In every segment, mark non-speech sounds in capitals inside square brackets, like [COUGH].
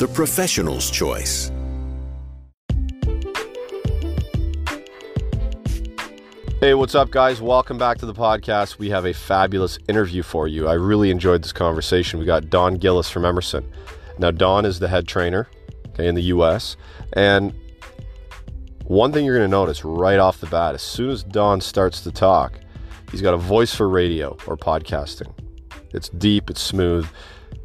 the professional's choice. Hey, what's up, guys? Welcome back to the podcast. We have a fabulous interview for you. I really enjoyed this conversation. We got Don Gillis from Emerson. Now, Don is the head trainer okay, in the US. And one thing you're going to notice right off the bat, as soon as Don starts to talk, he's got a voice for radio or podcasting. It's deep, it's smooth.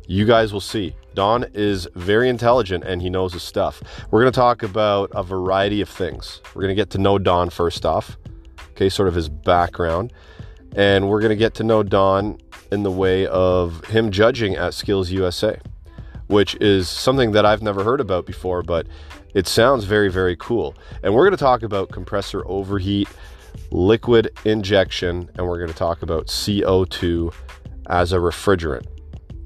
You guys will see. Don is very intelligent and he knows his stuff. We're going to talk about a variety of things. We're going to get to know Don first off okay, sort of his background. And we're going to get to know Don in the way of him judging at Skills USA, which is something that I've never heard about before, but it sounds very, very cool. And we're going to talk about compressor overheat, liquid injection, and we're going to talk about CO2 as a refrigerant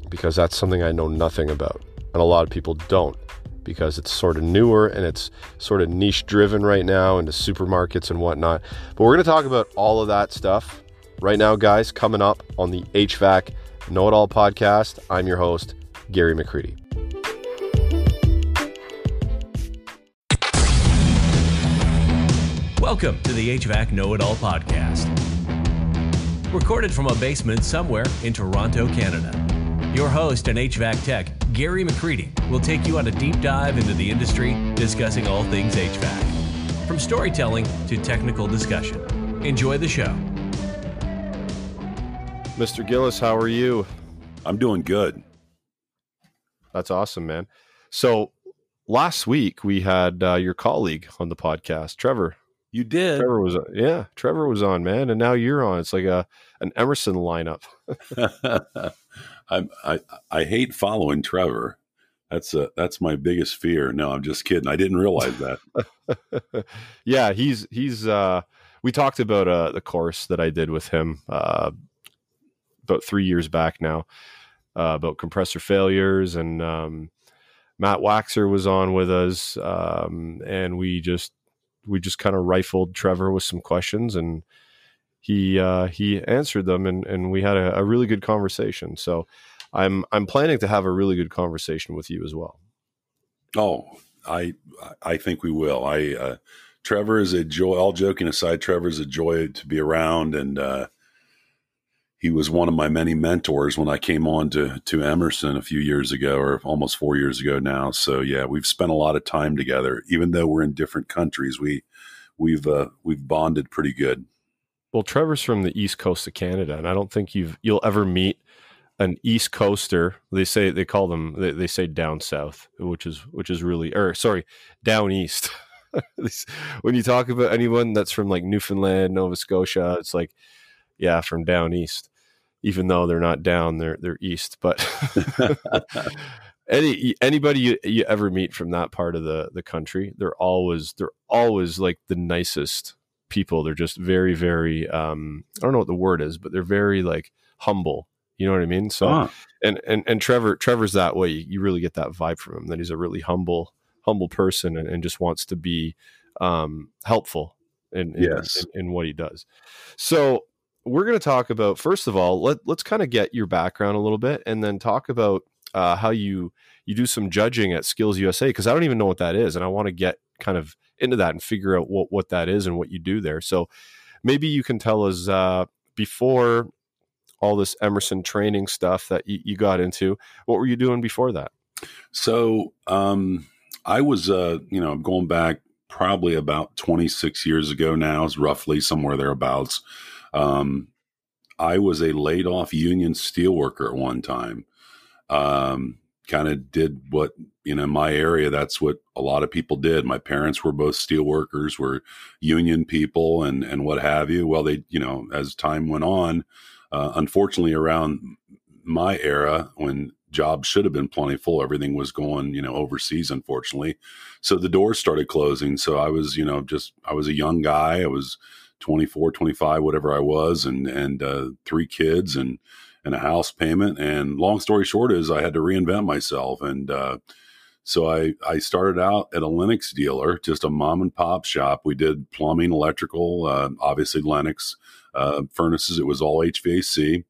because that's something I know nothing about, and a lot of people don't because it's sort of newer and it's sort of niche driven right now into supermarkets and whatnot. But we're going to talk about all of that stuff right now, guys, coming up on the HVAC Know It All podcast. I'm your host, Gary McCreadie. Welcome to the HVAC Know It All podcast. Recorded from a basement somewhere in Toronto, Canada. Your host and HVAC tech, Gary McCreadie, will take you on a deep dive into the industry, discussing all things HVAC. From storytelling to technical discussion. Enjoy the show. Mr. Gillis, how are you? I'm doing good. That's awesome, man. So last week we had uh, your colleague on the podcast, Trevor. You did. Trevor was, yeah, Trevor was on, man, and now you're on. It's like a an Emerson lineup. [LAUGHS] I, I I hate following Trevor. That's a that's my biggest fear. No, I'm just kidding. I didn't realize that. [LAUGHS] yeah, he's he's. uh We talked about uh the course that I did with him uh about three years back now uh, about compressor failures and um, Matt Waxer was on with us um, and we just we just kind of rifled Trevor with some questions and he uh, he answered them and, and we had a, a, really good conversation. So I'm I'm planning to have a really good conversation with you as well. Oh, I I think we will. I uh, Trevor is a joy. All joking aside, Trevor is a joy to be around, and uh, he was one of my many mentors when I came on to to Emerson a few years ago, or almost four years ago now. So yeah, we've spent a lot of time together, even though we're in different countries. We we've uh, we've bonded pretty good. Well, Trevor's from the east coast of Canada, and I don't think you've you'll ever meet an east coaster. They say they call them they, they say down south, which is which is really or sorry, down east. [LAUGHS] when you talk about anyone that's from like Newfoundland, Nova Scotia, it's like yeah, from down east. Even though they're not down, they're they're east. But [LAUGHS] any anybody you, you ever meet from that part of the the country, they're always they're always like the nicest people. They're just very, very um, I don't know what the word is, but they're very like humble. You know what I mean? So ah. and, and and Trevor Trevor's that way. You really get that vibe from him that he's a really humble humble person and, and just wants to be um, helpful in in, yes. in in what he does. So we're going to talk about first of all let let's kind of get your background a little bit and then talk about uh, how you you do some judging at Skills USA because I don't even know what that is and I want to get kind of into that and figure out what what that is and what you do there. So maybe you can tell us uh, before all this Emerson training stuff that you, you, got into. What were you doing before that? So um, I was, uh, you know, going back probably about 26 years ago now, is roughly somewhere thereabouts. Um, I was a laid off union steelworker at one time. Um, kind of did what you know my area that's what a lot of people did my parents were both steel workers were union people and and what have you well they you know as time went on uh, unfortunately around my era when jobs should have been plentiful. Everything was going, you know, overseas, unfortunately. So the doors started closing. So I was, you know, just, I was a young guy. I was 24, 25, whatever I was, and, and, uh, three kids and, and a house payment. And long story short is I had to reinvent myself. And, uh, so I, I started out at a Lennox dealer, just a mom and pop shop. We did plumbing, electrical, uh, obviously Lennox uh, furnaces. It was all HVAC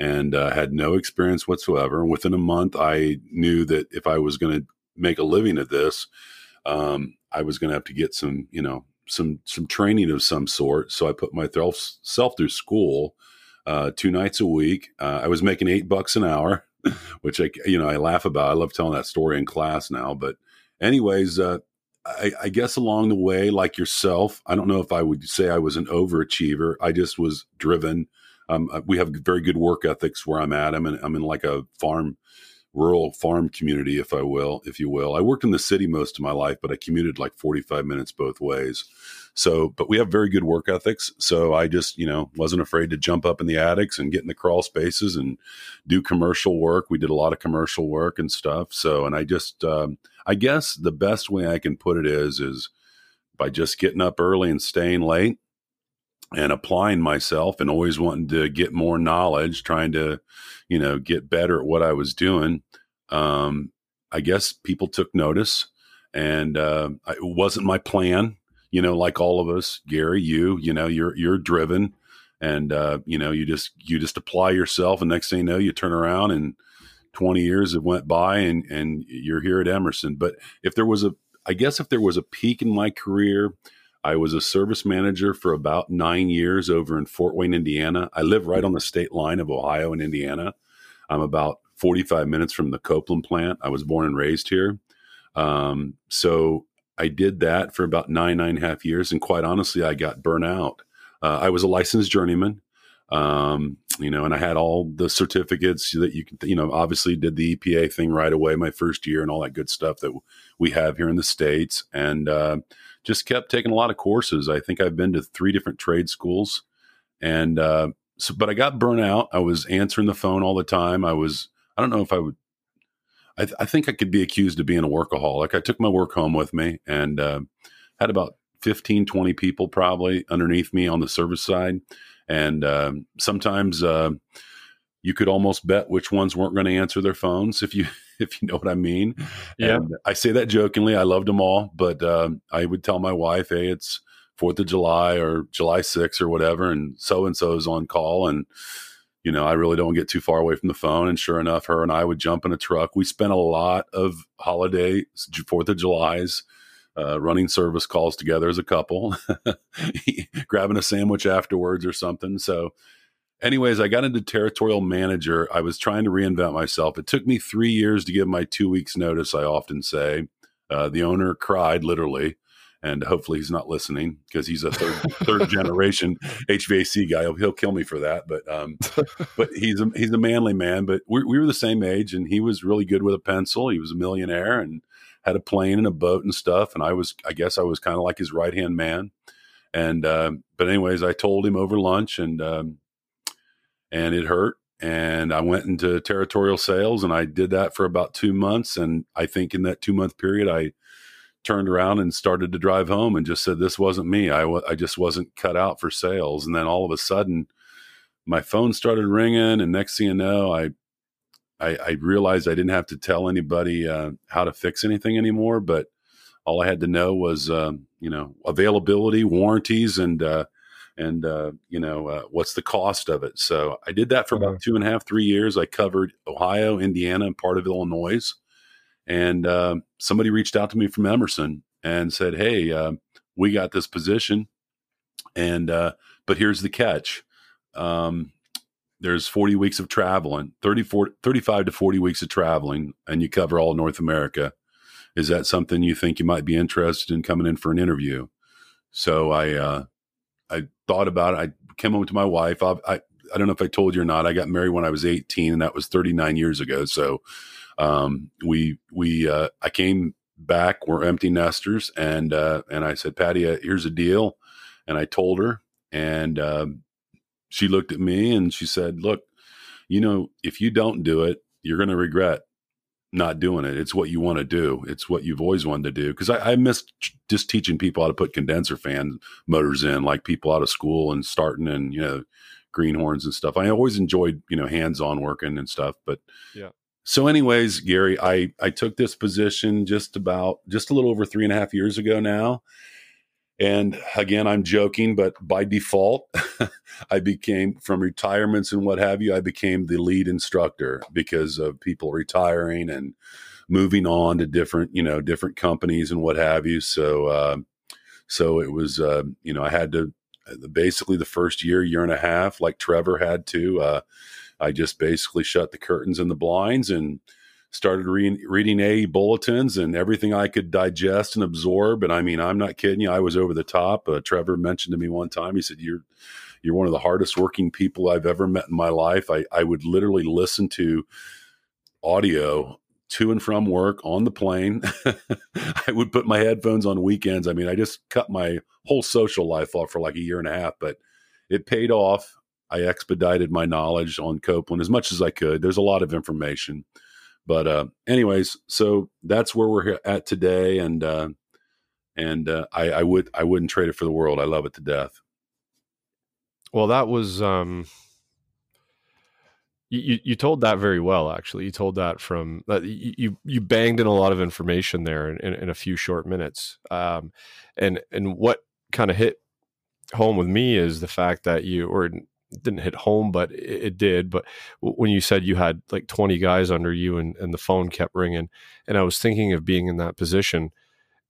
and uh, had no experience whatsoever. Within a month, I knew that if I was going to make a living at this, um, I was going to have to get some, you know, some some training of some sort. So I put myself through school uh, two nights a week. Uh, I was making eight bucks an hour, [LAUGHS] which I you know I laugh about. I love telling that story in class now. But anyways, uh, I, I, guess along the way, like yourself, I don't know if I would say I was an overachiever. I just was driven um, uh, we have very good work ethics where I'm at. I'm in, I'm in like a farm, rural farm community, if I will, if you will. I worked in the city most of my life, but I commuted like 45 minutes both ways. So, but we have very good work ethics. So I just, you know, wasn't afraid to jump up in the attics and get in the crawl spaces and do commercial work. We did a lot of commercial work and stuff. So, and I just, um, I guess the best way I can put it is, is by just getting up early and staying late and applying myself and always wanting to get more knowledge, trying to, you know, get better at what I was doing. Um, I guess people took notice, and uh, it wasn't my plan. You know, like all of us, Gary, you, you know, you're you're driven, and uh, you know, you just you just apply yourself, and next thing you know, you turn around and 20 years have went by, and and you're here at Emerson. But if there was a, I guess if there was a peak in my career I was a service manager for about nine years over in Fort Wayne, Indiana. I live right on the state line of Ohio and Indiana. I'm about 45 minutes from the Copeland plant. I was born and raised here. Um, so I did that for about nine, nine and a half years. And quite honestly, I got burnt out. Uh, I was a licensed journeyman, um, you know, and I had all the certificates that you can, you know, obviously did the EPA thing right away my first year and all that good stuff that we have here in the States. And, uh, just kept taking a lot of courses. I think I've been to three different trade schools, and uh, so, but I got burnt out. I was answering the phone all the time. I was, I don't know if I would. I, th- I think I could be accused of being a workaholic. I took my work home with me and uh, had about 15, 20 people probably underneath me on the service side. And uh, sometimes uh, you could almost bet which ones weren't going to answer their phones if you [LAUGHS] if you know what I mean. Yeah. And I say that jokingly. I loved them all, but um, I would tell my wife, "Hey, it's Fourth of July or July 6th or whatever, and so and so is on call, and you know I really don't get too far away from the phone." And sure enough, her and I would jump in a truck. We spent a lot of holiday Fourth of July's. Uh, running service calls together as a couple, [LAUGHS] grabbing a sandwich afterwards or something. So anyways, I got into territorial manager. I was trying to reinvent myself. It took me three years to give my two weeks notice. I often say uh, the owner cried literally, and hopefully he's not listening because he's a third [LAUGHS] third generation HVAC guy. He'll, he'll, kill me for that, but um, [LAUGHS] but he's a he's a manly man. But we, we were the same age, and he was really good with a pencil. He was a millionaire and had a plane and a boat and stuff. And I was, I guess, I was kind of like his right hand man. And uh, but anyways, I told him over lunch, and um, and it hurt. And I went into territorial sales and I did that for about two months. And I think in that two month period, I turned around and started to drive home and just said, This wasn't me. I, w- I just wasn't cut out for sales. And then all of a sudden, my phone started ringing. And next thing you know, I, I, I realized I didn't have to tell anybody uh, how to fix anything anymore. But all I had to know was, um, you know, availability, warranties, and, uh, and uh, you know uh, what's the cost of it. So I did that for about uh-huh. two and a half, three years. I covered Ohio, Indiana, and part of Illinois. And uh, somebody reached out to me from Emerson and said, "Hey, uh, we got this position, and uh, but here's the catch." Um, there's 40 weeks of traveling 34 35 to 40 weeks of traveling and you cover all north america is that something you think you might be interested in coming in for an interview so i uh, I thought about it. I came home to my wife. I, I, I don't know if I told you or not. I got married when I was 18, and that was 39 years ago. So um, we we uh, I came back. We're empty nesters, and uh, and I said, Patty, uh, here's a deal, and I told her, and um, she looked at me and she said, Look, you know, if you don't do it, you're going to regret not doing it. It's what you want to do. It's what you've always wanted to do. Because I, I miss just teaching people how to put condenser fan motors in, like people out of school and starting and you know greenhorns and stuff. I always enjoyed you know hands on working and stuff. But yeah. So, anyways, Gary, I I took this position just about just a little over three and a half years ago now. And again, I'm joking, but by default, [LAUGHS] I became from retirements and what have you, I became the lead instructor because of people retiring and moving on to different, you know, different companies and what have you. So, uh, so it was, uh, you know, I had to basically the first year, year and a half, like Trevor had to, uh, I just basically shut the curtains and the blinds and started re- reading A bulletins and everything I could digest and absorb. And I mean, I'm not kidding you. I was over the top. Uh, Trevor mentioned to me one time, he said, you're, you're one of the hardest working people I've ever met in my life. I, I would literally listen to audio to and from work on the plane. [LAUGHS] I would put my headphones on weekends. I mean, I just cut my whole social life off for like a year and a half, but it paid off. I expedited my knowledge on Copeland as much as I could. There's a lot of information. But uh, anyways, so that's where we're at today, and uh, and uh, I, I would I wouldn't trade it for the world. I love it to death. Well, that was um, you you told that very well. Actually, you told that from uh, you you banged in a lot of information there in, in, in a few short minutes. Um, and and what kind of hit home with me is the fact that you or didn't hit home, but it, it, did. But when you said you had like 20 guys under you and, and the phone kept ringing, and I was thinking of being in that position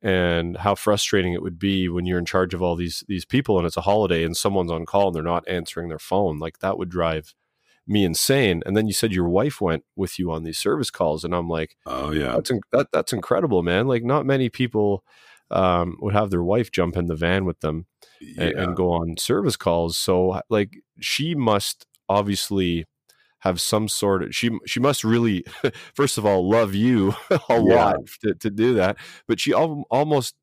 and how frustrating it would be when you're in charge of all these these people and it's a holiday and someone's on call and they're not answering their phone. Like that would drive me insane. And then you said your wife went with you on these service calls, and I'm like, oh yeah, that's that, that's incredible, man. Like not many people um, would have their wife jump in the van with them and, yeah. and go on service calls. So like she must obviously have some sort of she she must really [LAUGHS] first of all love you [LAUGHS] a yeah. lot to, to do that but she al- almost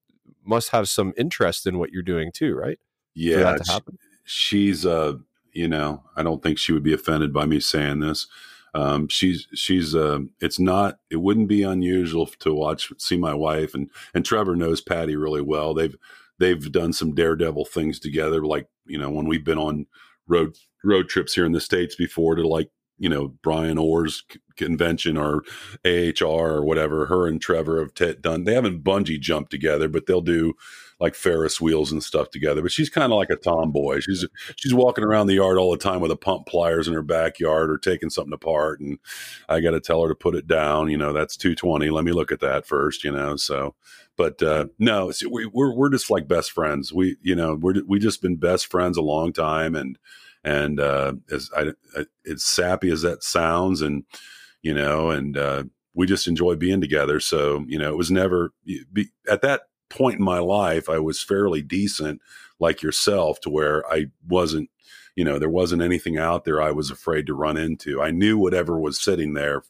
must have some interest in what you're doing too right yeah she, she's uh you know i don't think she would be offended by me saying this um, she's she's uh, it's not it wouldn't be unusual to watch see my wife and and Trevor knows Patty really well. They've they've done some daredevil things together, like you know when we've been on road road trips here in the states before to like you know Bryan Orr's convention or AHR or whatever. Her and Trevor have t- done. They haven't bungee jumped together, but they'll do like Ferris wheels and stuff together. But she's kind of like a tomboy. She's she's walking around the yard all the time with a pump pliers in her backyard or taking something apart, and I got to tell her to put it down. You know, that's two twenty. Let me look at that first. You know, so. But uh, no, we, we're we're just like best friends. We you know we're we just been best friends a long time, and and uh, as I, as sappy as that sounds, and you know, and uh, we just enjoy being together. So you know, it was never be, at that point in my life, I was fairly decent, like yourself, to where I wasn't, you know, there wasn't anything out there I was afraid to run into. I knew whatever was sitting there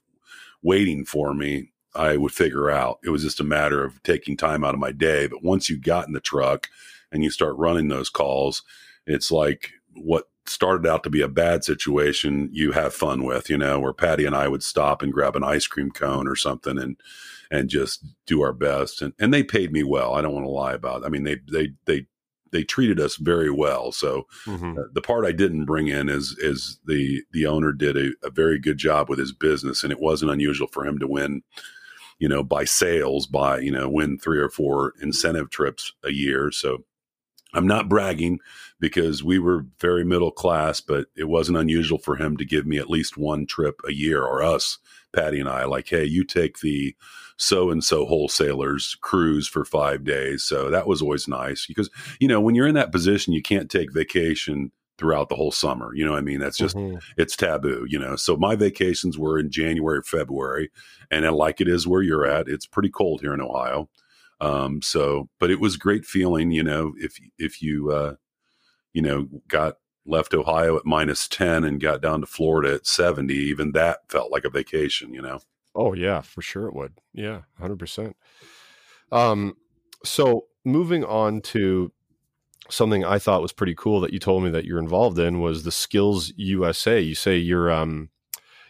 waiting for me, I would figure out. It was just a matter of taking time out of my day. But once you got in the truck and you start running those calls, it's like what started out to be a bad situation you have fun with you know where patty and i would stop and grab an ice cream cone or something and and just do our best. And and they paid me well. I don't want to lie about. It. I mean, they they they they treated us very well. So mm-hmm. uh, the part I didn't bring in is is the the owner did a, a, very good job with his business, and it wasn't unusual for him to win, you know, by sales, by you know, win three or four incentive trips a year. So I'm not bragging because we were very middle class, but it wasn't unusual for him to give me at least one trip a year, or us, Patty and I, like, hey, you take the so and so wholesalers cruise for five days. So that was always nice because, you know, when you're in that position, you can't take vacation throughout the whole summer. You know I mean? That's just, mm-hmm. it's taboo, you know? So my vacations were in January, February, and like it is where you're at, it's pretty cold here in Ohio. Um, so, but it was great feeling, you know, if, if you, uh, you know, got left Ohio at minus 10 and got down to Florida at 70, even that felt like a vacation, you know? Oh yeah, for sure it would. Yeah, 100%. Um, so moving on to something I thought was pretty cool that you told me that you're involved in was the Skills USA. You say you're, um,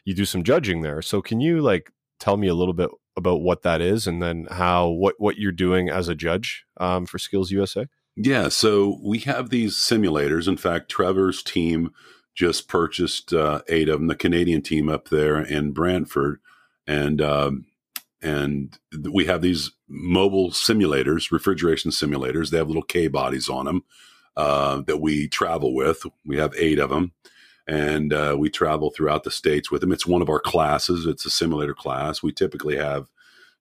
you do some judging there. So can you like tell me a little bit about what that is and then how what what you're doing as a judge um, for Skills USA? Yeah, so we have these simulators. In fact, Trevor's team just purchased uh, eight of them. The Canadian team up there in Brantford, and um, and we have these mobile simulators, refrigeration simulators. They have little K bodies on them uh, that we travel with. We have eight of them, and uh, we travel throughout the states with them. It's one of our classes. It's a simulator class. We typically have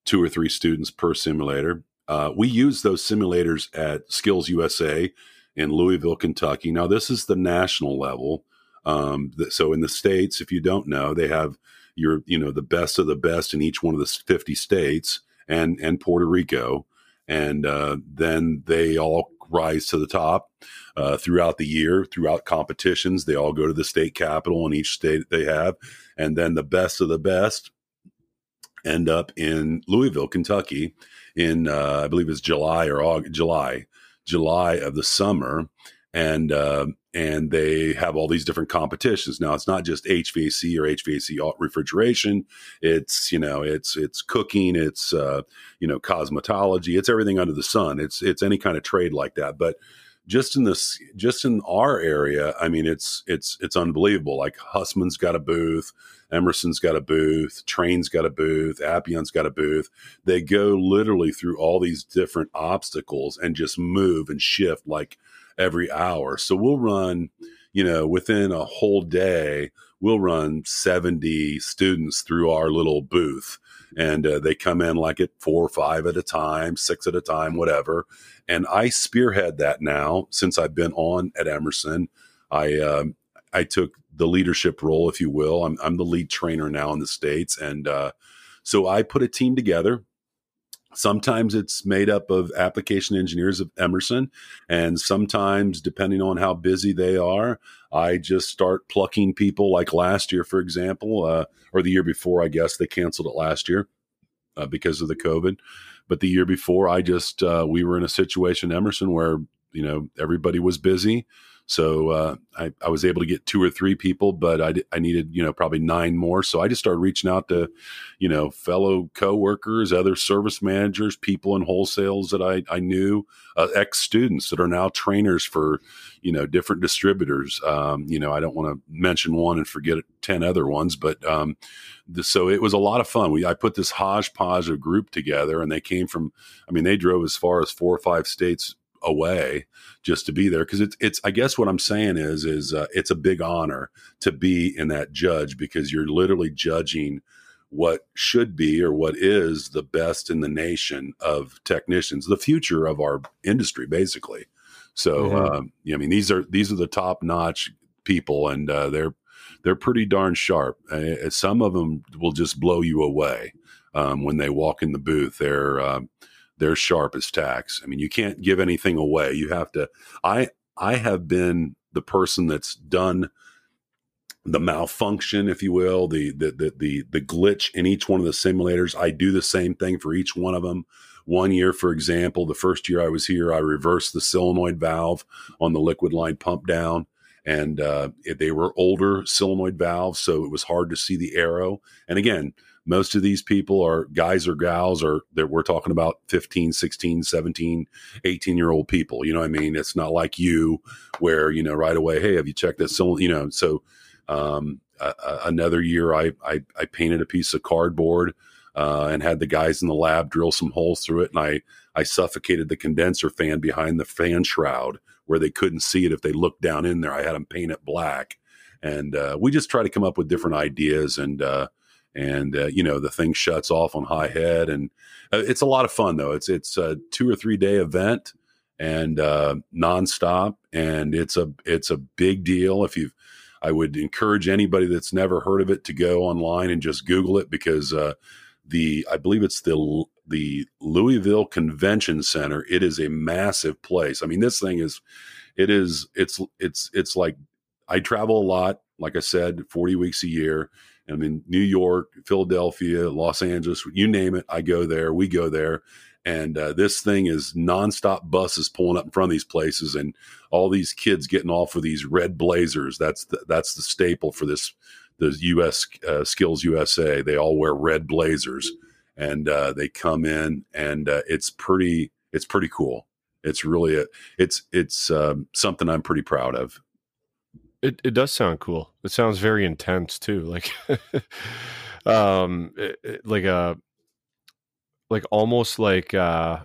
two or three students per simulator. Uh, we use those simulators at Skills USA in Louisville, Kentucky. Now, this is the national level. Um, so in the states, if you don't know, they have your you know the best of the best in each one of the 50 states and and Puerto Rico, and uh, then they all rise to the top uh, throughout the year, throughout competitions. They all go to the state capital in each state they have, and then the best of the best end up in Louisville, Kentucky, in uh, I believe it's July or August, July, July of the summer, and uh, and they have all these different competitions. Now it's not just HVAC or HVAC refrigeration. It's you know it's it's cooking. It's uh, you know cosmetology. It's everything under the sun. It's it's any kind of trade like that. But just in this just in our area, I mean it's it's it's unbelievable. Like Hussmann's got a booth. Emerson's got a booth, Trane's got a booth, Appion's got a booth. They go literally through all these different obstacles and just move and shift like every hour. So we'll run, you know, within a whole day, we'll run 70 students through our little booth. And uh, they come in like at four or five at a time, six at a time, whatever. And I spearhead that now since I've been on at Emerson. I uh, I took the leadership role, if you will. I'm, I'm the lead trainer now in the states, and uh, so I put a team together Sometimes it's made up of application engineers of Emerson, and sometimes, depending on how busy they are, I just start plucking people. Like last year, for example, uh, or the year before, I guess they canceled it last year uh, because of the COVID. But the year before, I just uh, we were in a situation, Emerson, where you know everybody was busy so uh, I, I was able to get two or three people, but I, I needed, you know, probably nine more. So I just started reaching out to, you know, fellow coworkers, other service managers, people in wholesales that I, I knew, uh, ex students that are now trainers for, you know, different distributors. Um, you know, I don't want to mention one and forget 10 other ones, but um, the, so it was a lot of fun. We I put this hodgepodge of group together, and they came from, I mean, they drove as far as four or five states away just to be there because it's it's I guess what I'm saying is is uh, it's a big honor to be in that judge because you're literally judging what should be or what is the best in the nation of technicians, the future of our industry, basically. So, mm-hmm. um, yeah, I mean, these are these are the top notch people, and uh, they're they're pretty darn sharp. Uh, some of them will just blow you away um, when they walk in the booth. They're uh, they're sharp as tacks. I mean, you can't give anything away. You have to. I I have been the person that's done the malfunction, if you will, the the the the, the glitch in each one of the simulators. I do the same thing for each one of them. One year, for example, the first year I was here, I reversed the solenoid valve on the liquid line pump down and uh, they were older solenoid valves, so it was hard to see the arrow. And again, most of these people are guys or gals or that we're talking about 15 16 17 18 year old people you know what i mean? It's not like you where you know right away hey have you checked this so you know so um, uh, another year I, I, I painted a piece of cardboard uh, and had the guys in the lab drill some holes through it and i i suffocated the condenser fan behind the fan shroud where they couldn't see it if they looked down in there. I had them paint it black and uh, we just try to come up with different ideas and uh, and uh, you know the thing shuts off on high head and uh, it's a lot of fun though it's it's a two or three day event and uh, nonstop and it's a it's a big deal if you've I would encourage anybody that's never heard of it to go online and just Google it because uh, the I believe it's the the Louisville Convention Center. It is a massive place. I mean, this thing is it is it's it's it's like I travel a lot. Like I said, forty weeks a year, I'm in New York, Philadelphia, Los Angeles, you name it, I go there. We go there. And uh, this thing is nonstop buses pulling up in front of these places, and all these kids getting off with these red blazers. That's the, that's the staple for this the U.S. Uh, Skills USA. They all wear red blazers, and uh, they come in, and uh, it's pretty it's pretty cool. It's really a it's it's um, something I'm pretty proud of. It it does sound cool. It sounds very intense too. Like [LAUGHS] um it, it, like a like almost like uh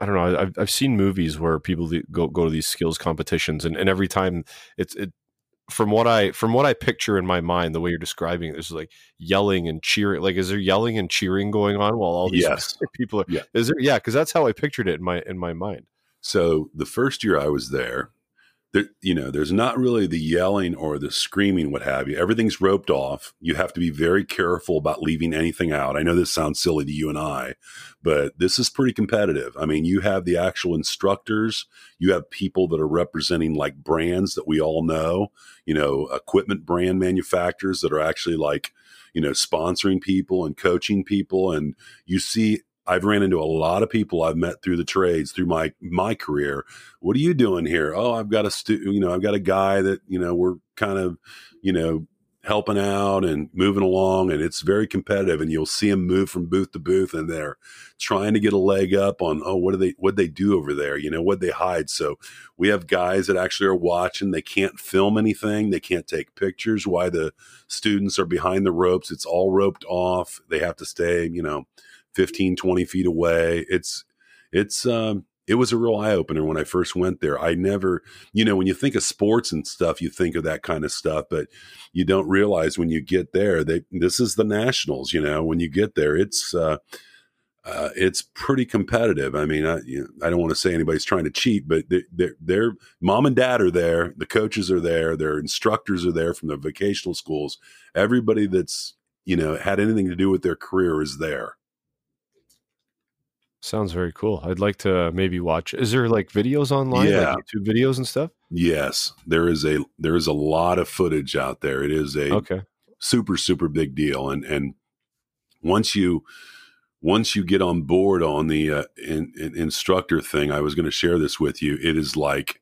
I don't know. I've I've seen movies where people go go to these skills competitions, and, and every time it's it from what I from what I picture in my mind, the way you're describing it, there's like yelling and cheering. Like, is there yelling and cheering going on while all these yes. [LAUGHS] people are? Yeah. Is there? Yeah, because that's how I pictured it in my in my mind. So the first year I was there, there, you know, there's not really the yelling or the screaming, what have you. Everything's roped off. You have to be very careful about leaving anything out. I know this sounds silly to you and I, but this is pretty competitive. I mean, you have the actual instructors, you have people that are representing like brands that we all know, you know, equipment brand manufacturers that are actually like, you know, sponsoring people and coaching people. And you see I've ran into a lot of people I've met through the trades through my my career. What are you doing here? Oh, I've got a stu- you know, I've got a guy that, you know, we're kind of, you know, helping out and moving along and it's very competitive and you'll see them move from booth to booth and they're trying to get a leg up on oh what do they what they do over there? You know what they hide? So we have guys that actually are watching. They can't film anything. They can't take pictures. Why the students are behind the ropes. It's all roped off. They have to stay you know 15, 20 feet away. It's, it's, um, it was a real eye opener when I first went there. I never, you know, when you think of sports and stuff, you think of that kind of stuff, but you don't realize when you get there that this is the nationals. You know, when you get there, it's uh, uh, it's pretty competitive. I mean, I, you know, I don't want to say anybody's trying to cheat, but they, they're, they're, mom and dad are there, the coaches are there, their instructors are there from the vocational schools. Everybody that's you know had anything to do with their career is there. Sounds very cool. I'd like to maybe watch. Is there like videos online, Yeah. like YouTube videos and stuff? Yes, there is a there is a lot of footage out there. It is a Okay. super super big deal, and and once you once you get on board on the uh, in, in instructor thing, I was going to share this with you. It is like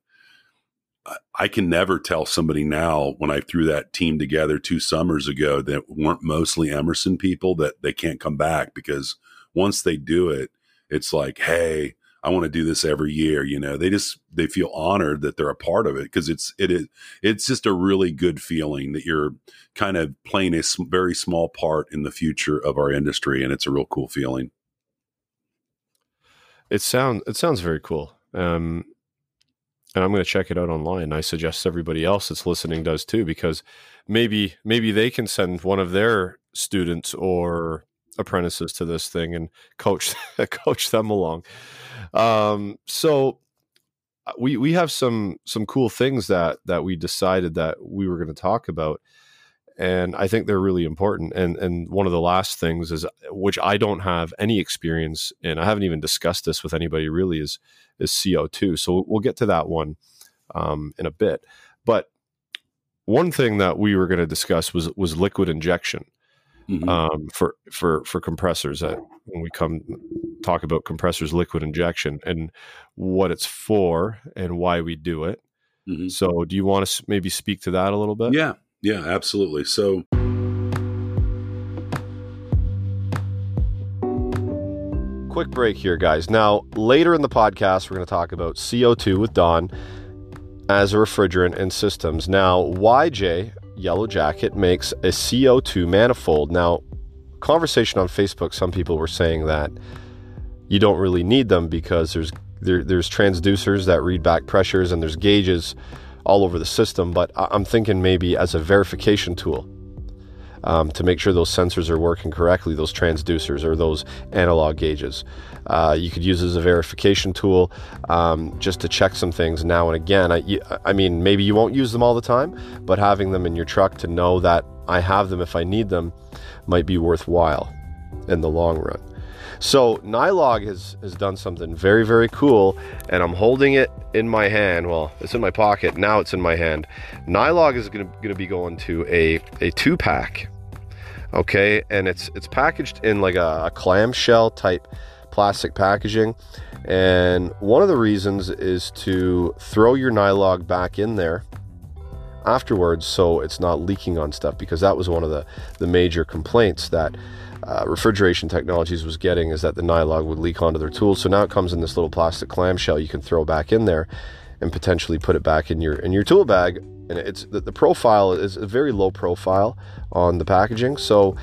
I- I can never tell somebody now when I threw that team together two summers ago that weren't mostly Emerson people that they can't come back because once they do it, it's like, hey, I want to do this every year. You know, they just they feel honored that they're a part of it because it's it is it's just a really good feeling that you're kind of playing a very small part in the future of our industry, and it's a real cool feeling. It sounds it sounds very cool. Um, and I'm going to check it out online. I suggest everybody else that's listening does too, because maybe maybe they can send one of their students or apprentices to this thing and coach [LAUGHS] coach them along. Um, so uh, we we have some some cool things that that we decided that we were going to talk about and I think they're really important. And and one of the last things is which I don't have any experience in. I haven't even discussed this with anybody really. Is is CO two. So we'll get to that one um, in a bit. But one thing that we were going to discuss was was liquid injection Mhm. um, for for for compressors. That when we come talk about compressors, liquid injection, and what it's for and why we do it. Mhm. So, do you want to maybe speak to that a little bit? Yeah, yeah, absolutely. So Quick break here, guys. Now, later in the podcast, we're going to talk about CO2 with Don as a refrigerant in systems. Now, YJ Yellow Jacket makes a CO2 manifold. Now, conversation on Facebook, some people were saying that you don't really need them because there's there, there's transducers that read back pressures and there's gauges all over the system. But I'm thinking maybe as a verification tool um, to make sure those sensors are working correctly, those transducers or those analog gauges. Uh, you could use as a verification tool um, just to check some things now and again. I, I mean, maybe you won't use them all the time, but having them in your truck to know that I have them if I need them might be worthwhile in the long run. So Nylog has, has done something very, very cool, and I'm holding it in my hand. Well, it's in my pocket. Now it's in my hand. Nylog is gonna, gonna be going to a, a two pack. Okay, and it's it's packaged in like a, a clamshell type plastic packaging. And one of the reasons is to throw your Nylog back in there afterwards so it's not leaking on stuff because that was one of the, the major complaints that uh, refrigeration technologies was getting is that the nylog would leak onto their tools. So now it comes in this little plastic clamshell you can throw back in there and potentially put it back in your in your tool bag. And it's the, the profile is a very low profile on the packaging, so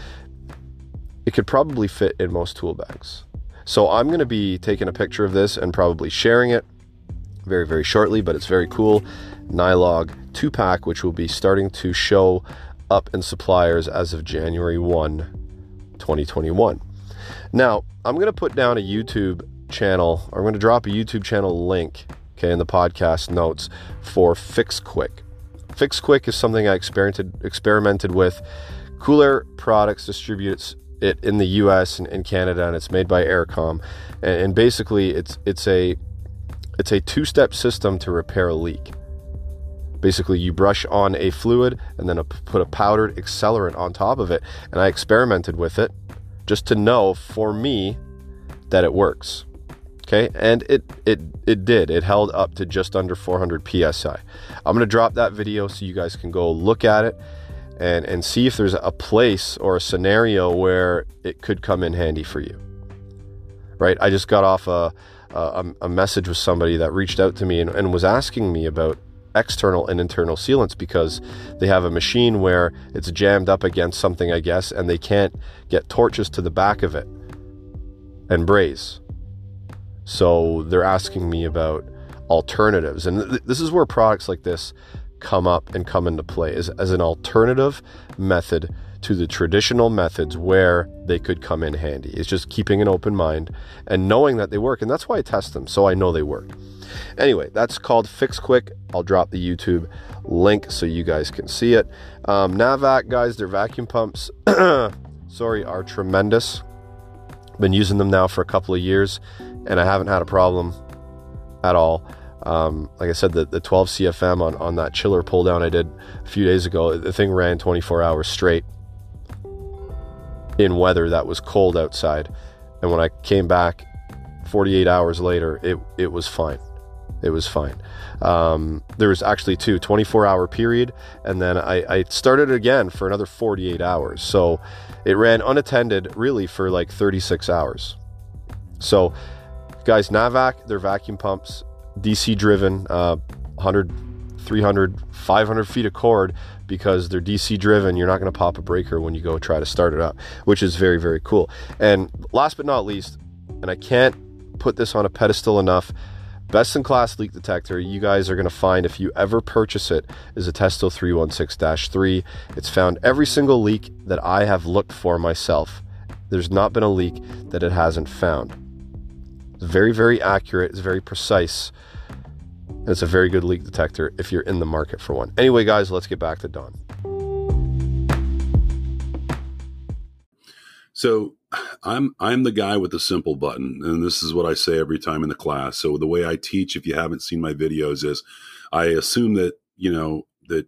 it could probably fit in most tool bags. So I'm going to be taking a picture of this and probably sharing it very very shortly. But it's very cool. Nylog two pack, which will be starting to show up in suppliers as of January 1 2021. Now, I'm going to put down a YouTube channel. I'm going to drop a YouTube channel link, okay, in the podcast notes for Fix Quick. Fix Quick is something I experimented experimented with. Cool Air Products distributes it in the U.S. and Canada, and it's made by Errecom. And, and basically, it's it's a it's a two-step system to repair a leak. Basically, you brush on a fluid and then a, put a powdered accelerant on top of it. And I experimented with it just to know for me that it works. Okay, and it it it did. It held up to just under 400 psi. I'm gonna drop that video so you guys can go look at it and and see if there's a place or a scenario where it could come in handy for you. Right? I just got off a a, a message with somebody that reached out to me and, and was asking me about external and internal sealants because they have a machine where it's jammed up against something, I guess, and they can't get torches to the back of it and braze. So they're asking me about alternatives. And th- this is where products like this come up and come into play as, as an alternative method to the traditional methods where they could come in handy. It's just keeping an open mind and knowing that they work. And that's why I test them, so I know they work. Anyway, that's called Fix Quick. I'll drop the YouTube link so you guys can see it. Um, Navac, guys, their vacuum pumps, [CLEARS THROAT] sorry, are tremendous. Been using them now for a couple of years, and I haven't had a problem at all. Um, like I said, the, the 12 CFM on, on that chiller pull down I did a few days ago, the thing ran 24 hours straight in weather that was cold outside. And when I came back 48 hours later, it, it was fine. It was fine. Um, there was actually two 24 hour period, and then I, I started again for another 48 hours. So it ran unattended really for like 36 hours. So, guys, Navac, their vacuum pumps, DC driven, uh, 100, 300, 500 feet of cord because they're DC driven. You're not going to pop a breaker when you go try to start it up, which is very, very cool. And last but not least, and I can't put this on a pedestal enough, best in class leak detector you guys are going to find if you ever purchase it is a Testo 316-3. It's found every single leak that I have looked for myself. There's not been a leak that it hasn't found. It's very, very accurate. It's very precise. It's a very good leak detector if you're in the market for one. Anyway, guys, let's get back to Don. So I'm I'm the guy with the simple button, and this is what I say every time in the class. So the way I teach, if you haven't seen my videos, is I assume that you know that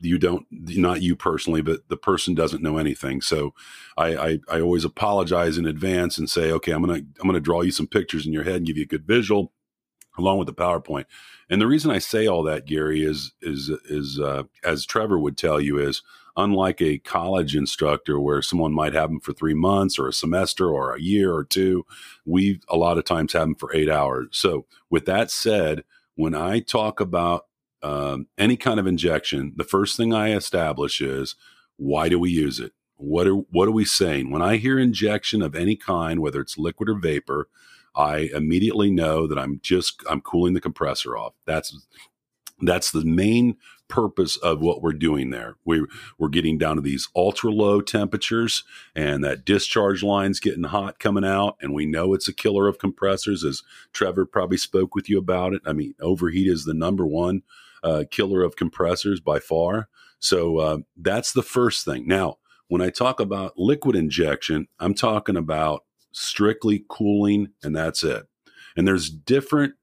you don't not you personally but the person doesn't know anything so I, I, I always apologize in advance and say okay i'm gonna i'm gonna draw you some pictures in your head and give you a good visual along with the powerpoint and the reason I say all that, Gary, is is is uh, as Trevor would tell you, is unlike a college instructor where someone might have them for three months or a semester or a year or two, we a lot of times have them for eight hours. So, with that said, when I talk about um, any kind of injection, the first thing I establish is why do we use it? What are what are we saying? When I hear injection of any kind, whether it's liquid or vapor, I immediately know that I'm just I'm cooling the compressor off. That's that's the main purpose of what we're doing there. We we're getting down to these ultra low temperatures and that discharge line's getting hot coming out and we know it's a killer of compressors as Trevor probably spoke with you about it. I mean, overheat is the number one uh, killer of compressors by far. So uh, that's the first thing. Now, when I talk about liquid injection, I'm talking about strictly cooling, and that's it. And there's different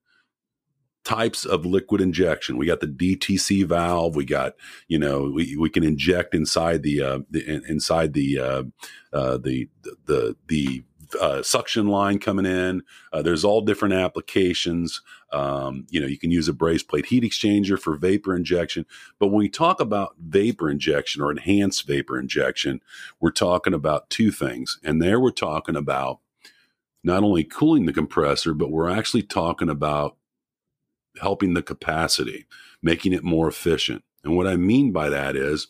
types of liquid injection. We got the DTC valve. We got, you know, we, we can inject inside the, uh, the inside the, uh, uh, the, the, the uh, suction line coming in. Uh, there's all different applications. Um, you know, you can use a brazed plate heat exchanger for vapor injection. But when we talk about vapor injection or enhanced vapor injection, we're talking about two things. And there we're talking about not only cooling the compressor, but we're actually talking about helping the capacity, making it more efficient. And what I mean by that is,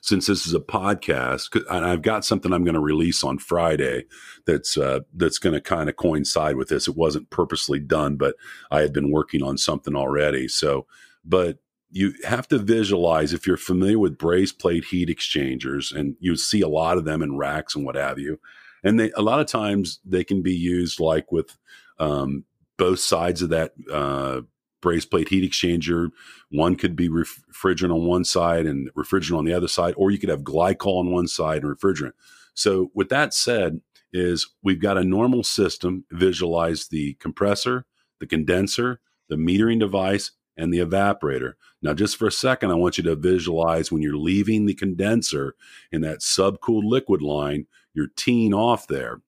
since this is a podcast, and I've got something I'm going to release on Friday that's uh, that's going to kind of coincide with this. It wasn't purposely done, but I had been working on something already. So, but you have to visualize if you're familiar with brazed plate heat exchangers, and you see a lot of them in racks and what have you. And they a lot of times they can be used like with um, both sides of that uh, brazed plate heat exchanger. One could be refrigerant on one side and refrigerant on the other side, or you could have glycol on one side and refrigerant. So, with that said, is we've got a normal system. Visualize the compressor, the condenser, the metering device, and the evaporator. Now, just for a second, I want you to visualize when you're leaving the condenser in that subcooled liquid line, you're teeing off there.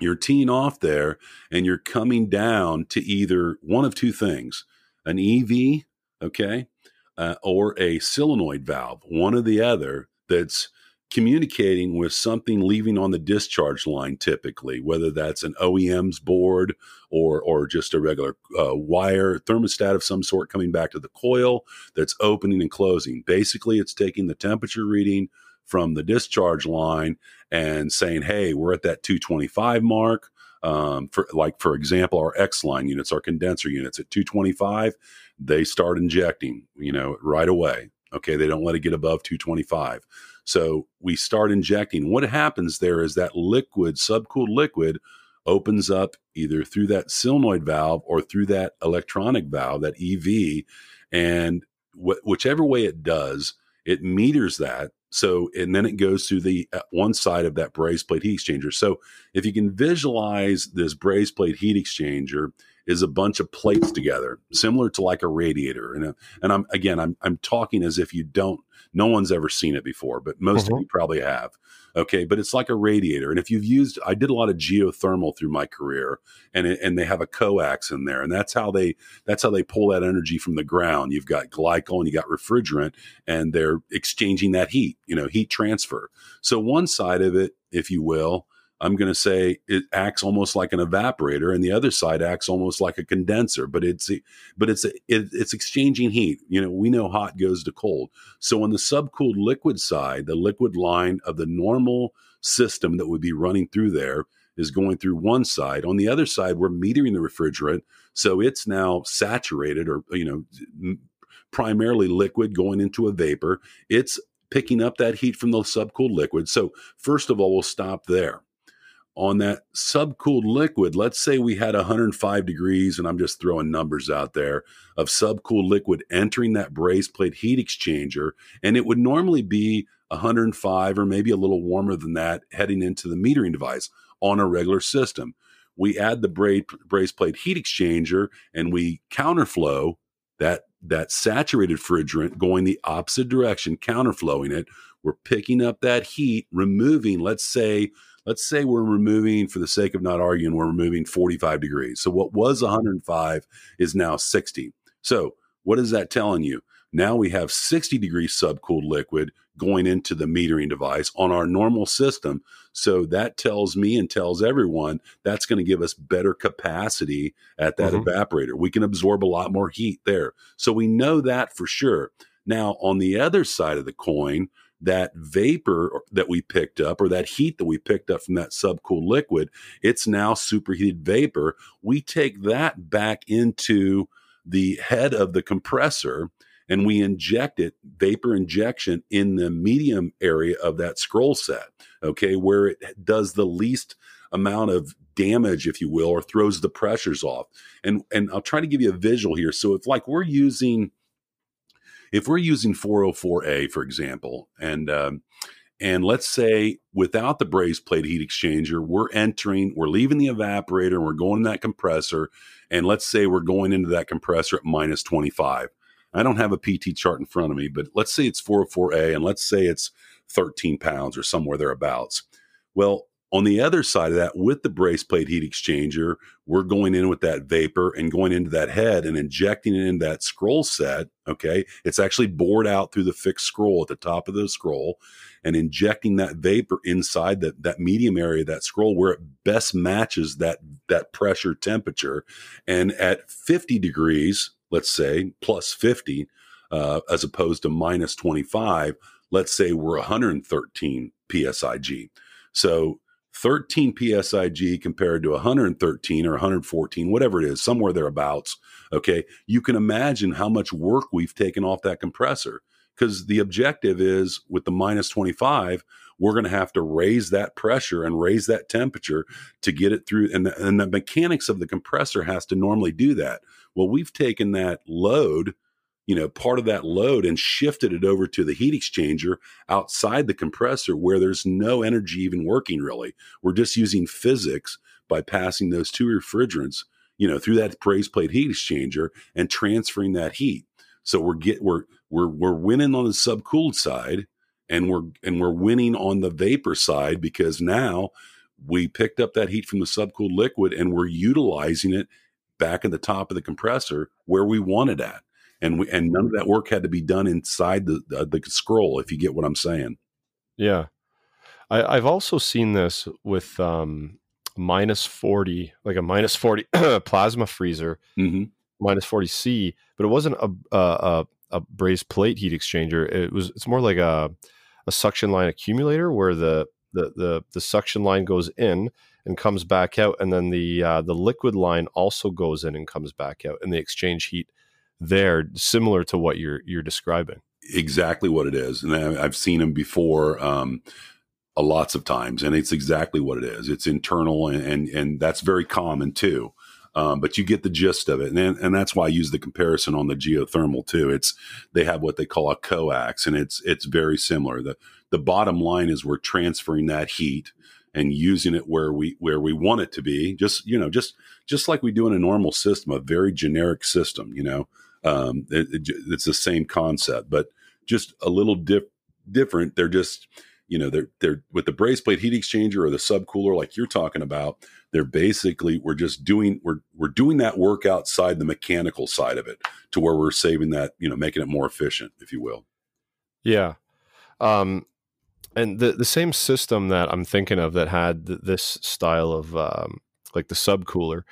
You're teeing off there and you're coming down to either one of two things an EV, okay, uh, or a solenoid valve, one or the other that's communicating with something leaving on the discharge line typically whether that's an OEM's board or or just a regular uh, wire thermostat of some sort coming back to the coil that's opening and closing. Basically it's taking the temperature reading from the discharge line and saying, "Hey, we're at that 225 mark." Um, for like for example, our X line units, our condenser units at 225, they start injecting, you know, right away. Okay, they don't let it get above 225. So we start injecting. What happens there is that liquid, subcooled liquid, opens up either through that solenoid valve or through that electronic valve, that EV, and wh- whichever way it does, it meters that so, and then it goes through the uh, one side of that brazed plate heat exchanger. So, if you can visualize this brazed plate heat exchanger is a bunch of plates together, similar to like a radiator. And, uh, and I'm again, I'm I'm talking as if you don't, no one's ever seen it before, but most mm-hmm. of you probably have. Okay, but it's like a radiator. And if you've used, I did a lot of geothermal through my career, and it, and they have a coax in there, and that's how they that's how they pull that energy from the ground. You've got glycol and you got refrigerant, and they're exchanging that heat. You know, heat transfer. So one side of it, if you will, I'm going to say it acts almost like an evaporator, and the other side acts almost like a condenser. But it's but it's it, it's exchanging heat. You know, we know hot goes to cold. So on the subcooled liquid side, the liquid line of the normal system that would be running through there is going through one side. On the other side, we're metering the refrigerant, so it's now saturated or you know primarily liquid going into a vapor. It's picking up that heat from the subcooled liquid. So first of all, we'll stop there on that subcooled liquid, let's say we had 105 degrees, and I'm just throwing numbers out there of subcooled liquid entering that brazed plate heat exchanger, and it would normally be 105 or maybe a little warmer than that heading into the metering device on a regular system. We add the brazed plate heat exchanger and we counterflow that that saturated refrigerant going the opposite direction, counterflowing it. We're picking up that heat, removing, let's say, let's say we're removing, for the sake of not arguing, we're removing 45 degrees. So what was 105 is now 60. So what is that telling you? Now we have 60 degrees subcooled liquid going into the metering device on our normal system. So that tells me and tells everyone that's going to give us better capacity at that mm-hmm. evaporator. We can absorb a lot more heat there. So we know that for sure. Now, on the other side of the coin, that vapor that we picked up or that heat that we picked up from that subcooled liquid, it's now superheated vapor. We take that back into the head of the compressor and we inject it vapor injection in the medium area of that scroll set, okay, where it does the least amount of damage, if you will, or throws the pressures off. And and I'll try to give you a visual here. So if like we're using if we're using 404A, for example, and um, and let's say without the brazed plate heat exchanger, we're entering, we're leaving the evaporator and we're going in that compressor. And let's say we're going into that compressor at minus 25. I don't have a PT chart in front of me, but let's say it's 404A and let's say it's 13 pounds or somewhere thereabouts. Well, On the other side of that, with the brazed plate heat exchanger, we're going in with that vapor and going into that head and injecting it in that scroll set. Okay. It's actually bored out through the fixed scroll at the top of the scroll and injecting that vapor inside that, that medium area, that scroll where it best matches that, that pressure temperature. And at 50 degrees, let's say plus 50, uh, as opposed to minus 25, let's say we're 113 PSIG. So 13 PSIG compared to 113 or 114, whatever it is, somewhere thereabouts. Okay. You can imagine how much work we've taken off that compressor because the objective is with the minus 25, we're going to have to raise that pressure and raise that temperature to get it through. And the, and the mechanics of the compressor has to normally do that. Well, we've taken that load you know, part of that load and shifted it over to the heat exchanger outside the compressor where there's no energy even working really. We're just using physics by passing those two refrigerants, you know, through that brazed plate heat exchanger and transferring that heat. So we're get we're we're we're winning on the subcooled side and we're and we're winning on the vapor side because now we picked up that heat from the subcooled liquid and we're utilizing it back at the top of the compressor where we want it at and we, and none of that work had to be done inside the the, the scroll. If you get what I'm saying. Yeah, I, have also seen this with um, minus forty, like a minus forty [CLEARS THROAT] plasma freezer, mm-hmm. minus forty C, but it wasn't a, a a brazed plate heat exchanger. It was it's more like a a suction line accumulator where the the the, the suction line goes in and comes back out, and then the uh, the liquid line also goes in and comes back out, and they exchange heat there, similar to what you're you're describing. Exactly what it is, and I've seen them before. Um, lots of times, and it's exactly what it is. It's internal, and and, and that's very common too. Um, but you get the gist of it, and and that's why I use the comparison on the geothermal too. It's they have what they call a coax, and it's it's very similar. the The bottom line is we're transferring that heat and using it where we where we want it to be. Just you know, just just like we do in a normal system, a very generic system. You know, um, it, it, it's the same concept, but just a little diff, different. They're just, you know, they're they're with the brazed plate heat exchanger or the subcooler, like you're talking about. They're basically we're just doing we're we're doing that work outside the mechanical side of it to where we're saving that, you know, making it more efficient, if you will. Yeah. Um, and the the same system that I'm thinking of that had th- this style of um, like the subcooler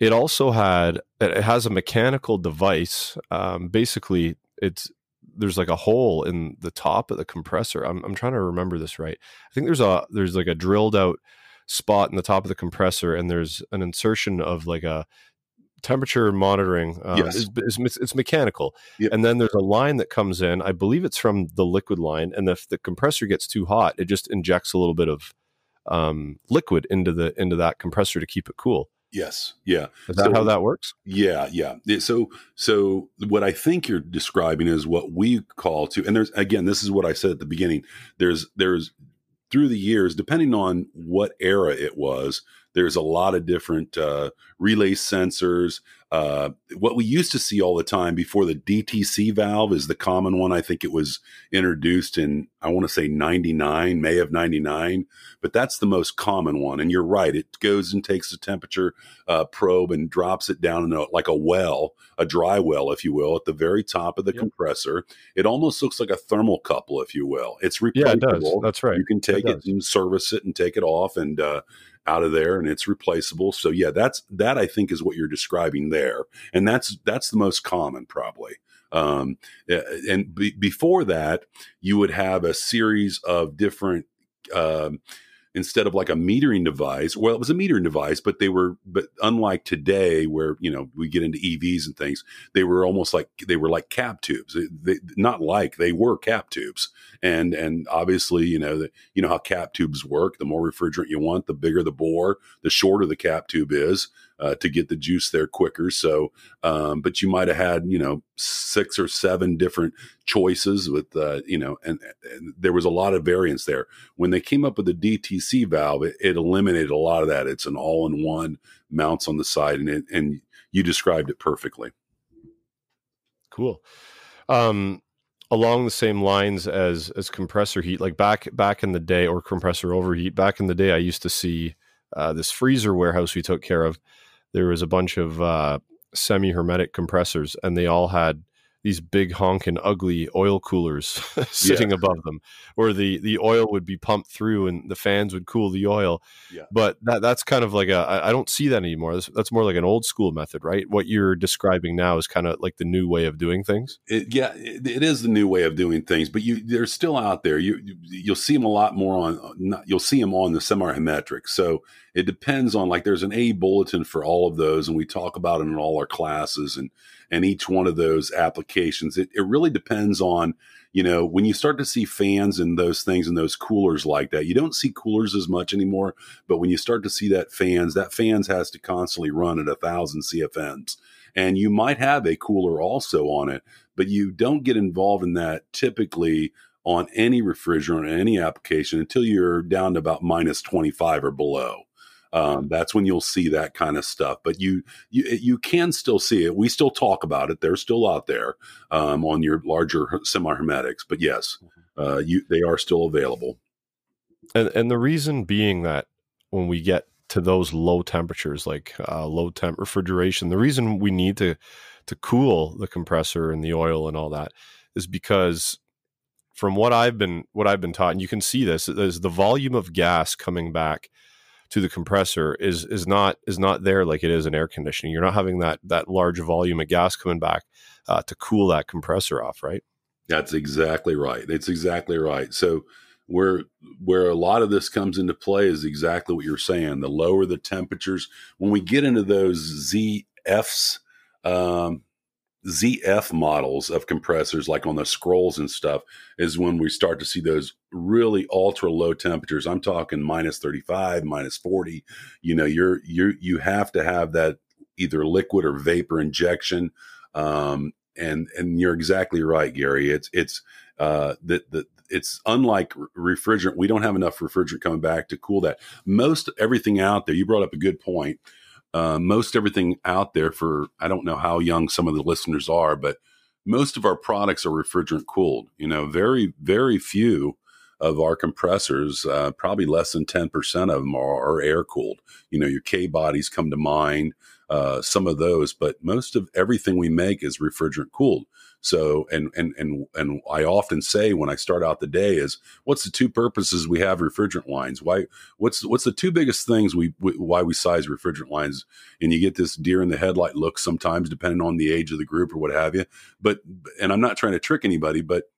it also had it has a mechanical device. Um, basically, it's there's like a hole in the top of the compressor. I'm I'm trying to remember this right. I think there's a there's like a drilled out spot in the top of the compressor, and there's an insertion of like a temperature monitoring. Uh, yes. It's, mechanical, yep. and then there's a line that comes in. I believe it's from the liquid line, and if the compressor gets too hot, it just injects a little bit of um, liquid into the into that compressor to keep it cool. Yes. Yeah. Is that so, how that works? Yeah. Yeah. So, so what I think you're describing is what we call to, and there's, again, this is what I said at the beginning. There's, there's through the years, depending on what era it was, there's a lot of different uh, relay sensors. Uh, what we used to see all the time before the DTC valve is the common one. I think it was introduced in, I want to say 99, May of 99, but that's the most common one. And you're right. It goes and takes the temperature uh, probe and drops it down in a, like a well, a dry well, if you will, at the very top of the yep. compressor. It almost looks like a thermocouple, if you will. It's replaceable. Yeah, it does. That's right. You can take it, it and service it and take it off and, uh, out of there and it's replaceable. So yeah, that's that I think is what you're describing there, and that's that's the most common probably. Um, and be, before that, you would have a series of different. Um, instead of like a metering device. Well, it was a metering device, but they were, but unlike today, where you know we get into EVs and things, they were almost like they were like cap tubes. They, not like they were cap tubes, and and obviously you know that you know how cap tubes work. The more refrigerant you want, the bigger the bore, the shorter the cap tube is uh, to get the juice there quicker. So, um, but you might have had, you know, six or seven different choices with, uh, you know, and, and, there was a lot of variance there. When they came up with the DTC valve, it, it eliminated a lot of that. It's an all in one mounts on the side, and it, and you described it perfectly. Cool. Um, along the same lines as as compressor heat, like back back in the day, or compressor overheat. Back in the day, I used to see uh, this freezer warehouse we took care of. There was a bunch of uh, semi hermetic compressors, and they all had these big honking ugly oil coolers [LAUGHS] sitting yeah. above them where the the oil would be pumped through and the fans would cool the oil. Yeah. but that that's kind of like a I, don't see that anymore. That's, that's more like an old school method right? What you're describing now is kind of like the new way of doing things. It, yeah it, it is the new way of doing things but you they're still out there. You, you will see them a lot more on uh, not, you'll see them on the semi hermetic so it depends on like there's an a bulletin for all of those and we talk about it in all our classes and and each one of those applications. It, it really depends on, you know, when you start to see fans and those things and those coolers like that, you don't see coolers as much anymore. But when you start to see that fans, that fans has to constantly run at a thousand CFMs. And you might have a cooler also on it, but you don't get involved in that typically on any refrigerant any application until you're down to about minus 25 or below um, that's when you'll see that kind of stuff. But you you you can still see it. We still talk about it. They're still out there um, on your larger semi hermetics. But yes, mm-hmm. uh, you they are still available. And and the reason being that when we get to those low temperatures, like uh, low temp refrigeration, the reason we need to to cool the compressor and the oil and all that is because from what I've been what I've been taught, and you can see this, is the volume of gas coming back to the compressor is is not is not there like it is in air conditioning. You're not having that that large volume of gas coming back uh, to cool that compressor off, right? That's exactly right. It's exactly right. So where where a lot of this comes into play is exactly what you're saying. The lower the temperatures, when we get into those ZFs, um, ZF models of compressors, like on the scrolls and stuff, is when we start to see those really ultra low temperatures. I'm talking minus 35, minus 40. You know, you're you you have to have that either liquid or vapor injection. Um, and and you're exactly right, Gary. It's it's uh, the the it's unlike refrigerant. We don't have enough refrigerant coming back to cool that. Most everything out there. You brought up a good point uh, most everything out there for I don't know how young some of the listeners are, but most of our products are refrigerant cooled. You know, very very few of our compressors, uh, probably less than ten percent of them are, are air cooled. You know, your K bodies come to mind, uh, some of those, but most of everything we make is refrigerant cooled. So, and and and and I often say when I start out the day is, what's the two purposes we have refrigerant lines? Why? What's what's the two biggest things we, we why we size refrigerant lines? And you get this deer in the headlight look sometimes, depending on the age of the group or what have you. But and I'm not trying to trick anybody, but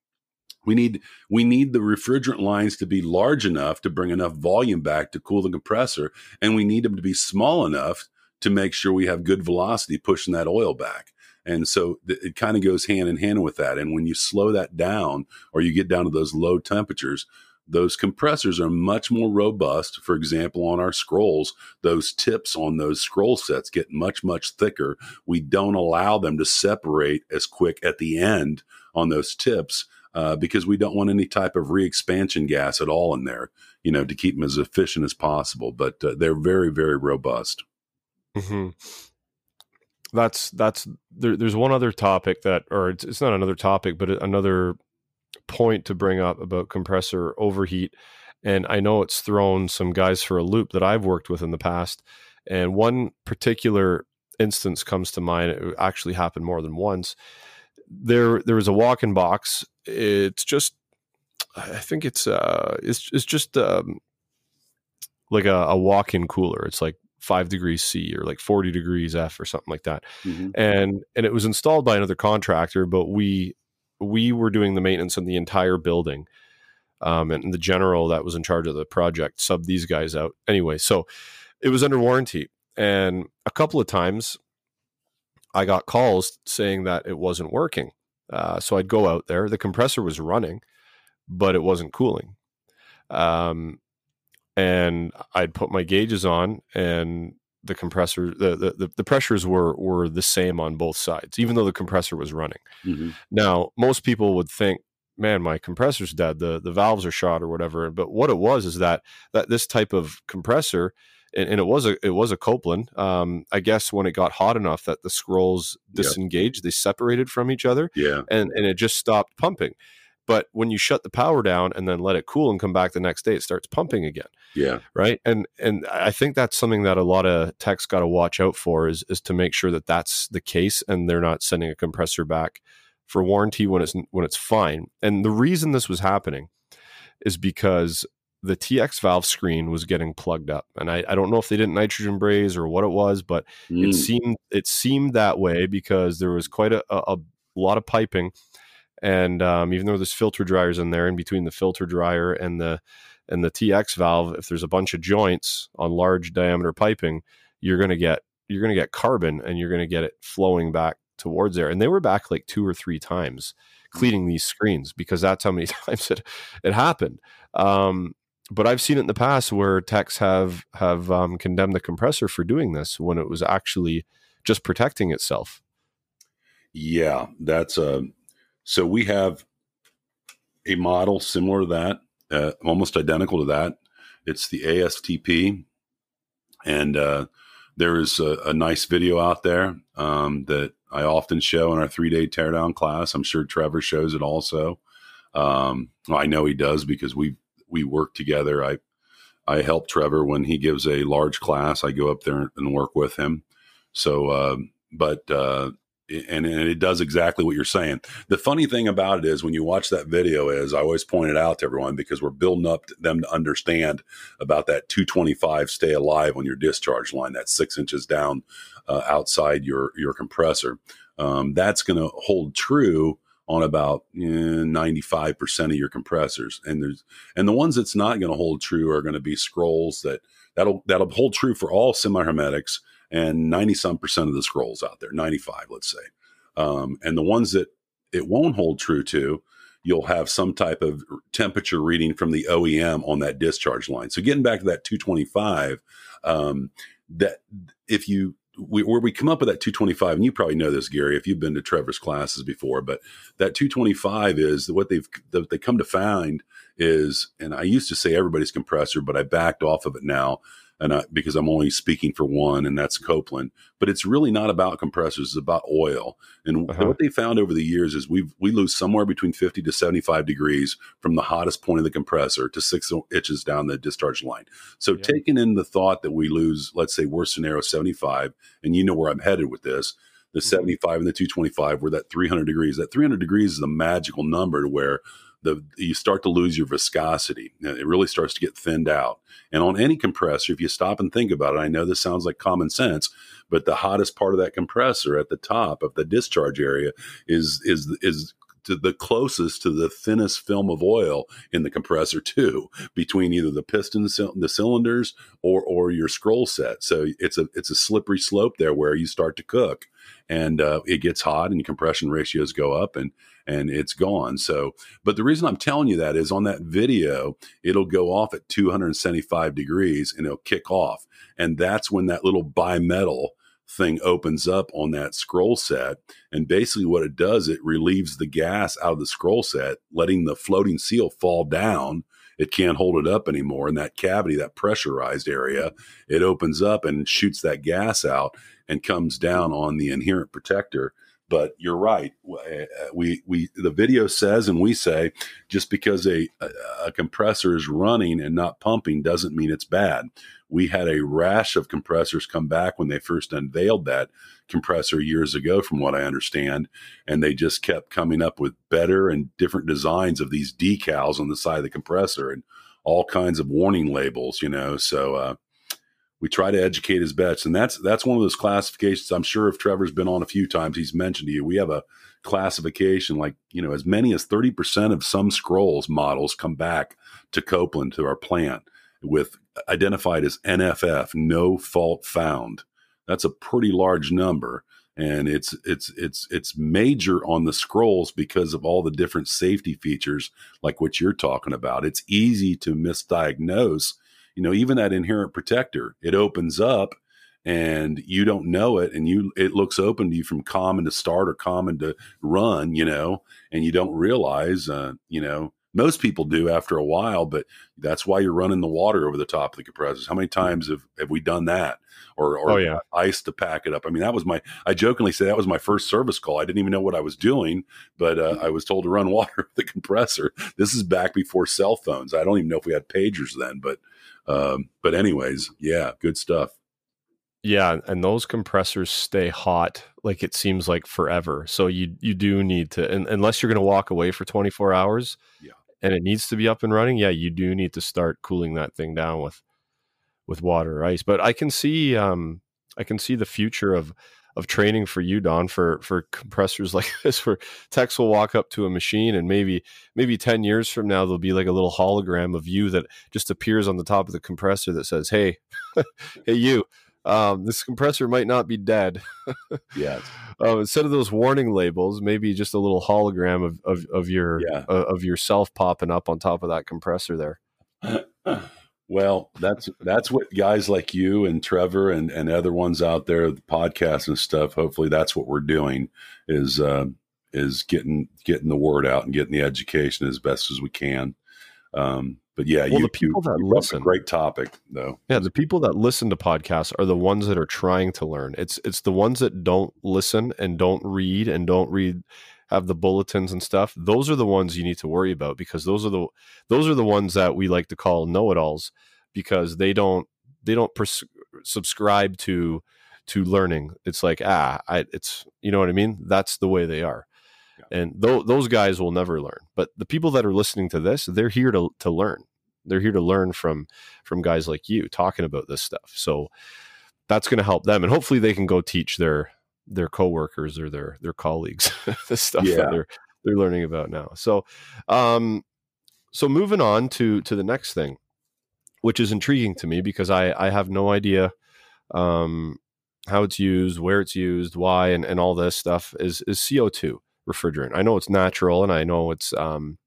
we need we need the refrigerant lines to be large enough to bring enough volume back to cool the compressor, and we need them to be small enough to make sure we have good velocity pushing that oil back. And so th- it kind of goes hand in hand with that. And when you slow that down or you get down to those low temperatures, those compressors are much more robust. For example, on our scrolls, those tips on those scroll sets get much, much thicker. We don't allow them to separate as quick at the end on those tips uh, because we don't want any type of re-expansion gas at all in there, you know, to keep them as efficient as possible. But uh, they're very, very robust. Mm-hmm that's that's there, there's one other topic that or it's, it's not another topic but another point to bring up about compressor overheat and i know it's thrown some guys for a loop that i've worked with in the past and one particular instance comes to mind it actually happened more than once. There there was a walk-in box it's just i think it's uh it's, it's just um like a, a walk-in cooler it's like five degrees C or like 40 degrees F or something like that. Mm-hmm. And and it was installed by another contractor, but we we were doing the maintenance on the entire building. Um, and the general that was in charge of the project subbed these guys out anyway. So it was under warranty. And a couple of times I got calls saying that it wasn't working. Uh, so I'd go out there. The compressor was running, but it wasn't cooling. Um, and I'd put my gauges on and the compressor the, the the pressures were were the same on both sides even though the compressor was running mm-hmm. now most people would think man my compressor's dead the the valves are shot or whatever but what it was is that that this type of compressor and, and, it was a it was a Copeland. Um, I guess when it got hot enough that the scrolls disengaged, they separated from each other. Yeah, and and it just stopped pumping. But when you shut the power down and then let it cool and come back the next day, it starts pumping again. Yeah. Right. And and I think that's something that a lot of techs got to watch out for is is to make sure that that's the case and they're not sending a compressor back for warranty when it's when it's fine. And the reason this was happening is because the TX valve screen was getting plugged up, and I, I don't know if they didn't nitrogen braze or what it was, but mm. it seemed it seemed that way because there was quite a, a, a lot of piping and um, even though there's filter dryers in there, in between the filter dryer and the and the TX valve, if there's a bunch of joints on large diameter piping, you're gonna get you're gonna get carbon and you're gonna get it flowing back towards there. And they were back like two or three times cleaning these screens because that's how many [LAUGHS] times it it happened. Um, but I've seen it in the past where techs have have um, condemned the compressor for doing this when it was actually just protecting itself. Yeah, that's a so we have a model similar to that, uh, almost identical to that. It's the ASTP, and uh, there is a, a, nice video out there um, that I often show in our three day teardown class. I'm sure Trevor shows it also. Um, I know he does because we we work together. I I help Trevor when he gives a large class. I go up there and work with him. So, uh, but uh, and, and it does exactly what you're saying. The funny thing about it is when you watch that video is I always point it out to everyone because we're building up them to understand about that 225 stay alive on your discharge line, that six inches down uh, outside your your compressor. Um, that's going to hold true on about eh, 95% of your compressors and there's and the ones that's not going to hold true are going to be scrolls that that'll that'll hold true for all semi hermetics and 90 some percent of the scrolls out there, 95, let's say. Um, and the ones that it won't hold true to, you'll have some type of temperature reading from the OEM on that discharge line. So getting back to that 225, um, that if you we, where we come up with that 225, and you probably know this, Gary, if you've been to Trevor's classes before, but that 225 is what they've that they come to find is, and I used to say everybody's compressor, but I backed off of it now and I, because I'm only speaking for one, and that's Copeland. But it's really not about compressors; it's about oil. And uh-huh. what they found over the years is we we lose somewhere between 50 to 75 degrees from the hottest point of the compressor to six inches down the discharge line. So yeah. taking in the thought that we lose, let's say worst scenario 75, and you know where I'm headed with this. The mm-hmm. 75 and the 225 were that 300 degrees. That 300 degrees is a magical number to where the you start to lose your viscosity. It really starts to get thinned out. And on any compressor, if you stop and think about it, I know this sounds like common sense, but the hottest part of that compressor at the top of the discharge area is is is to the closest to the thinnest film of oil in the compressor too between either the piston the cylinders or or your scroll set so it's a it's a slippery slope there where you start to cook and uh, it gets hot and compression ratios go up and and it's gone. So, but the reason I'm telling you that is on that video, it'll go off at 275 degrees and it'll kick off. And that's when that little bimetal thing opens up on that scroll set. And basically, what it does, it relieves the gas out of the scroll set, letting the floating seal fall down. It can't hold it up anymore. And that cavity, that pressurized area, it opens up and shoots that gas out and comes down on the inherent protector but you're right. Uh, we we the video says and we say just because a, a compressor is running and not pumping doesn't mean it's bad. We had a rash of compressors come back when they first unveiled that compressor years ago, from what I understand, and they just kept coming up with better and different designs of these decals on the side of the compressor and all kinds of warning labels. You know, so. Uh, we try to educate his bets, and that's that's one of those classifications. I'm sure if Trevor's been on a few times, he's mentioned to you. We have a classification like you know as many as 30% of some scrolls models come back to Copeland to our plant with identified as NFF, no fault found. That's a pretty large number and it's it's it's it's major on the scrolls because of all the different safety features like what you're talking about. It's easy to misdiagnose you know, even that inherent protector, it opens up and you don't know it and you it looks open to you from common to start or common to run, you know, and you don't realize uh, you know, most people do after a while, but that's why you're running the water over the top of the compressors. How many times have, have we done that? Or, or oh, yeah. ice to pack it up. I mean, that was my, I jokingly say that was my first service call. I didn't even know what I was doing, but uh, I was told to run [LAUGHS] water with the compressor. This is back before cell phones. I don't even know if we had pagers then, but, um, but anyways, yeah, good stuff. Yeah, and those compressors stay hot like it seems like forever. So you you do need to and, unless you're going to walk away for 24 hours. Yeah. And it needs to be up and running. Yeah, you do need to start cooling that thing down with with water or ice. But I can see um I can see the future of of training for you, Don, for for compressors [LAUGHS] like this, where techs will walk up to a machine and maybe maybe ten years from now there'll be like a little hologram of you that just appears on the top of the compressor that says, "Hey, [LAUGHS] hey, you, um, this compressor might not be dead. [LAUGHS] yes. Uh, instead of those warning labels, maybe just a little hologram of of, of your yeah. uh, of yourself popping up on top of that compressor there. [CLEARS THROAT] well, that's that's what guys like you and Trevor and and other ones out there, the podcasts and stuff. Hopefully, that's what we're doing is uh, is getting getting the word out and getting the education as best as we can. Um, but yeah, well, you, the people you, that listen, great topic though. Yeah, the people that listen to podcasts are the ones that are trying to learn. It's it's the ones that don't listen and don't read and don't read have the bulletins and stuff. Those are the ones you need to worry about because those are the those are the ones that we like to call know-it-alls because they don't they don't pers- subscribe to to learning. It's like ah, I, it's you know what I mean. That's the way they are and th- those guys will never learn but the people that are listening to this they're here to, to learn they're here to learn from from guys like you talking about this stuff so that's going to help them and hopefully they can go teach their their coworkers or their their colleagues [LAUGHS] the stuff yeah. that they're they're learning about now so um so moving on to to the next thing which is intriguing to me because i i have no idea um how it's used where it's used why and, and all this stuff is is co2 refrigerant. I know it's natural and I know it's um,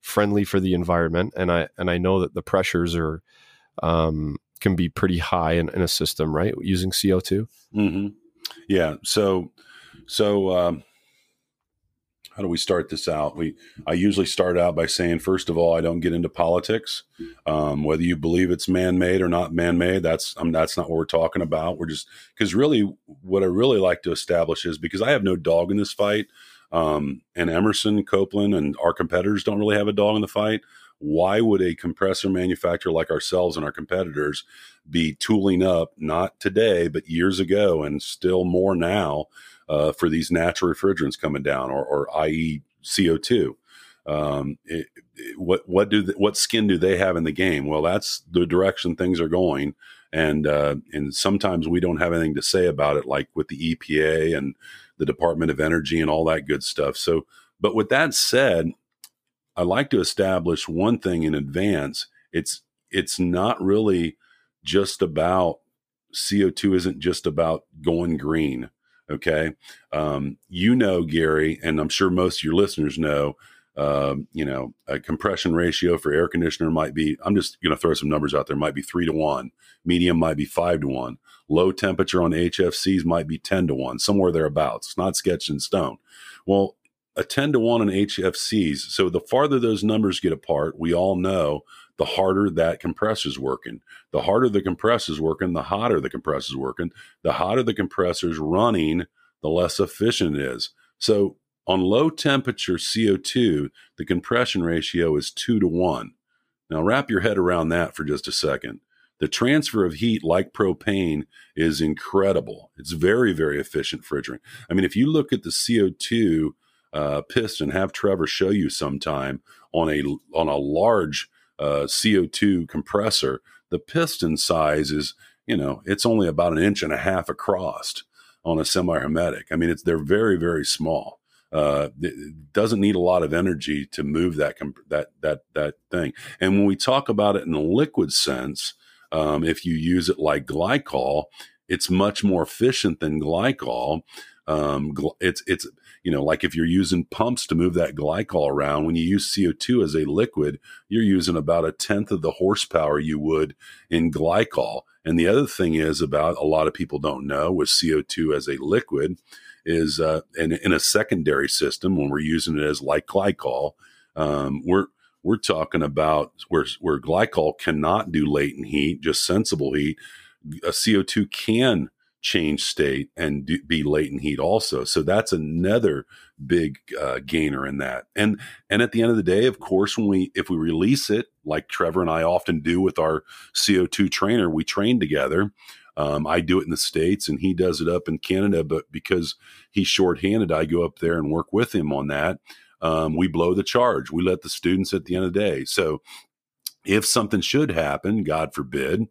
friendly for the environment, and I and I know that the pressures are um, can be pretty high in, in, a system, right? Using CO 2 mm-hmm. Yeah. So so. Um, how do we start this out? We I usually start out by saying, first of all, I don't get into politics. Um, whether you believe it's man-made or not man-made, that's um, that's not what we're talking about. We're just because really, what I really like to establish is because I have no dog in this fight. Um, and Emerson, Copeland, and our competitors don't really have a dog in the fight. Why would a compressor manufacturer like ourselves and our competitors be tooling up, not today, but years ago, and still more now uh, for these natural refrigerants coming down, or, or i.e., CO2? Um, it, it, what what do the, what skin do they have in the game? Well, that's the direction things are going, and uh, and sometimes we don't have anything to say about it, like with the EPA and the Department of Energy and all that good stuff. So, but with that said, I like to establish one thing in advance. It's it's not really just about CO2 isn't just about going green. Okay. Um, you know, Gary, and I'm sure most of your listeners know, um, you know, a compression ratio for air conditioner might be, I'm just going to throw some numbers out there, might be three to one, medium might be five to one, low temperature on HFCs might be 10 to one, somewhere thereabouts. It's not sketched in stone. Well, a 10 to 1 on HFCs. So the farther those numbers get apart, we all know the harder that compressor is working. The harder the compressor is working, the hotter the compressor is working. The hotter the compressor is running, the less efficient it is. So on low temperature CO2, the compression ratio is two to one. Now, wrap your head around that for just a second. The transfer of heat, like propane, is incredible. It's very, very efficient refrigerant. I mean, if you look at the CO2 uh, piston, have Trevor show you sometime on a on a large uh, CO2 compressor, the piston size is, you know, it's only about an inch and a half across on a semi-hermetic. I mean, it's they're very, very small uh, it doesn't need a lot of energy to move that that that that thing. And when we talk about it in a liquid sense, um, if you use it like glycol, it's much more efficient than glycol. Um, it's it's you know like if you're using pumps to move that glycol around, when you use CO2 as a liquid, you're using about a tenth of the horsepower you would in glycol. And the other thing is about a lot of people don't know with CO2 as a liquid is uh, in, in a secondary system when we're using it as like glycol, um, we're we're talking about where where glycol cannot do latent heat, just sensible heat. A CO2 can change state and do, be latent heat also. So that's another big uh, gainer in that. And and at the end of the day, of course, when we if we release it, like Trevor and I often do with our CO2 trainer, we train together. Um, I do it in the states, and he does it up in Canada. But because he's shorthanded, I go up there and work with him on that. Um, we blow the charge. We let the students at the end of the day. So if something should happen, God forbid,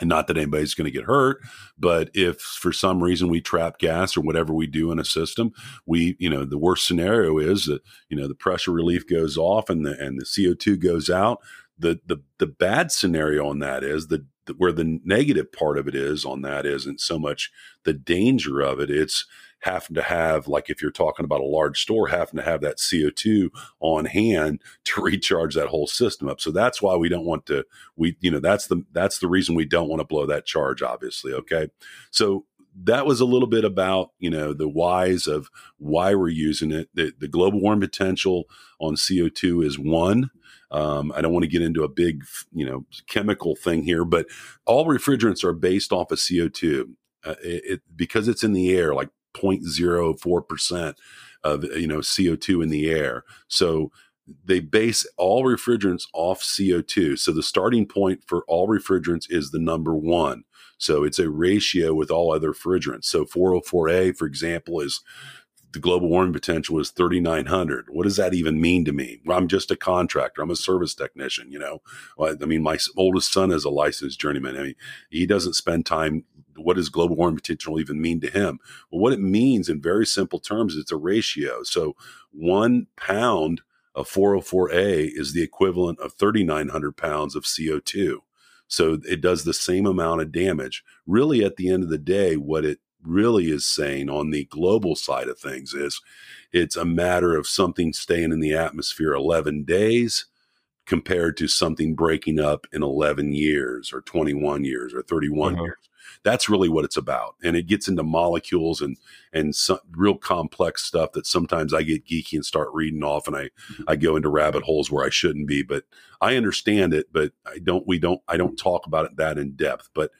and not that anybody's going to get hurt but if for some reason we trap gas or whatever we do in a system we you know the worst scenario is that you know the pressure relief goes off and the and the co2 goes out. The the the bad scenario on that is the, the where the negative part of it is on that isn't so much the danger of it it's having to have, like if you're talking about a large store, having to have that CO2 on hand [LAUGHS] to recharge that whole system up. So that's why we don't want to, we, you know, that's the, that's the reason we don't want to blow that charge, obviously. Okay. So that was a little bit about you know the whys of why we're using it. The, the global warming potential on CO2 is one. Um, I don't want to get into a big you know chemical thing here, but all refrigerants are based off of CO2. Uh, it, it, because it's in the air, like 0.04% of you know CO2 in the air. So they base all refrigerants off CO2. So the starting point for all refrigerants is the number 1. So it's a ratio with all other refrigerants. So 404A for example is the global warming potential is 3900 what does that even mean to me i'm just a contractor i'm a service technician you know i mean my oldest son is a licensed journeyman i mean he doesn't spend time what does global warming potential even mean to him? Well, what it means in very simple terms, it's a ratio. So one pound of 404A is the equivalent of 3,900 pounds of CO2. So it does the same amount of damage. Really, at the end of the day, what it really is saying on the global side of things is it's a matter of something staying in the atmosphere 11 days compared to something breaking up in 11 years or 21 years or 31 uh-huh. years that's really what it's about. And it gets into molecules and and some real complex stuff that sometimes I get geeky and start reading off, and I mm-hmm. I go into rabbit holes where I shouldn't be. But I understand it, but I don't. We don't. I don't talk about it that in depth, but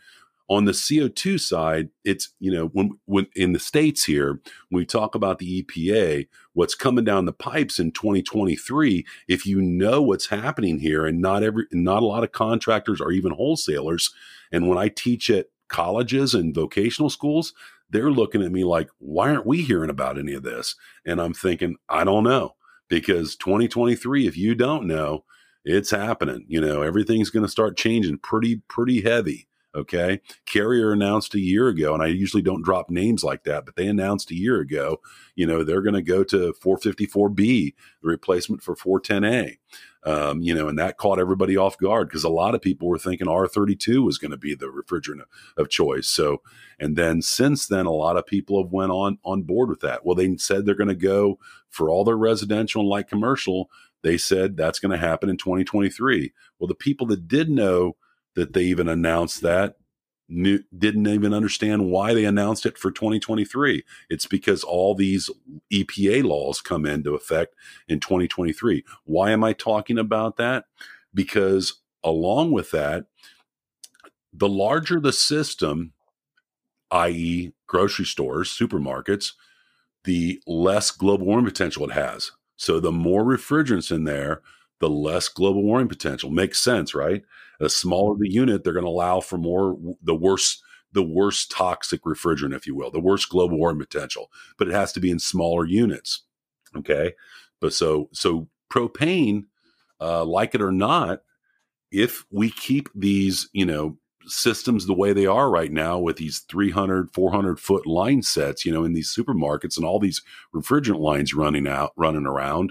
on the CO2 side, it's, you know, when, when in the States here, when we talk about the EPA, what's coming down the pipes in 2023, if you know what's happening here and not every, not a lot of contractors or even wholesalers. And when I teach at colleges and vocational schools, they're looking at me like, why aren't we hearing about any of this? And I'm thinking, I don't know. Because 2023, if you don't know, it's happening. You know, everything's going to start changing pretty, pretty heavy. Okay. Carrier announced a year ago, and I usually don't drop names like that, but they announced a year ago, you know, they're going to go to 454B, the replacement for 410A. Um, you know, and that caught everybody off guard because a lot of people were thinking R32 was going to be the refrigerant of choice. So, and then since then, a lot of people have went on on board with that. Well, they said they're going to go for all their residential and light commercial. They said that's going to happen in 2023. Well, the people that did know that they even announced that knew, didn't even understand why they announced it for 2023. It's because all these EPA laws come into effect in 2023. Why am I talking about that? Because along with that, the larger the system, i.e., grocery stores, supermarkets, the less global warming potential it has. So the more refrigerants in there, the less global warming potential. Makes sense, right? The smaller the unit, they're going to allow for more the worst the worst toxic refrigerant, if you will, the worst global warming potential. But it has to be in smaller units. Okay, but so so propane, uh, like it or not, if we keep these, you know, systems the way they are right now with these 300 400 foot line sets you know in these supermarkets and all these refrigerant lines running out running around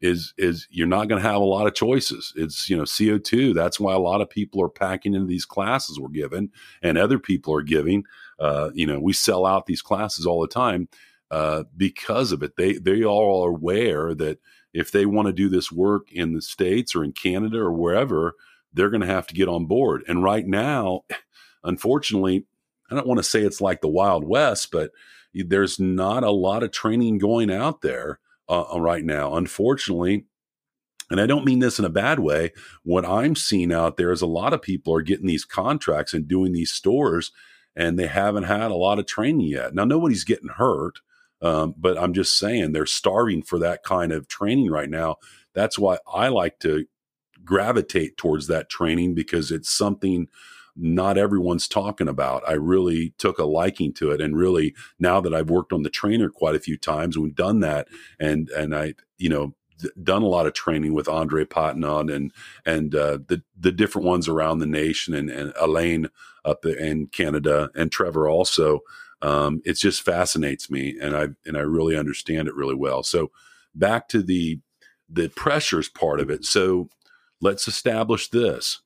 is is you're not going to have a lot of choices. It's you know CO2. That's why a lot of people are packing into these classes we're given, and other people are giving. Uh, you know, we sell out these classes all the time uh, because of it. They they all are aware that if they want to do this work in the states or in Canada or wherever, they're going to have to get on board. And right now, unfortunately, I don't want to say it's like the Wild West, but there's not a lot of training going out there uh, uh, right now. Unfortunately, And I don't mean this in a bad way. What I'm seeing out there is a lot of people are getting these contracts and doing these stores, and they haven't had a lot of training yet. Now, nobody's getting hurt, um, but I'm just saying they're starving for that kind of training right now. That's why I like to gravitate towards that training because it's something not everyone's talking about. I really took a liking to it, and really now that I've worked on the trainer quite a few times, we've done that, and and I you know done a lot of training with Andre Patenaude and and uh, the the different ones around the nation and, and Elaine up in Canada and Trevor also. Um, it just fascinates me, and I and I really understand it really well. So back to the the pressures part of it. So let's establish this.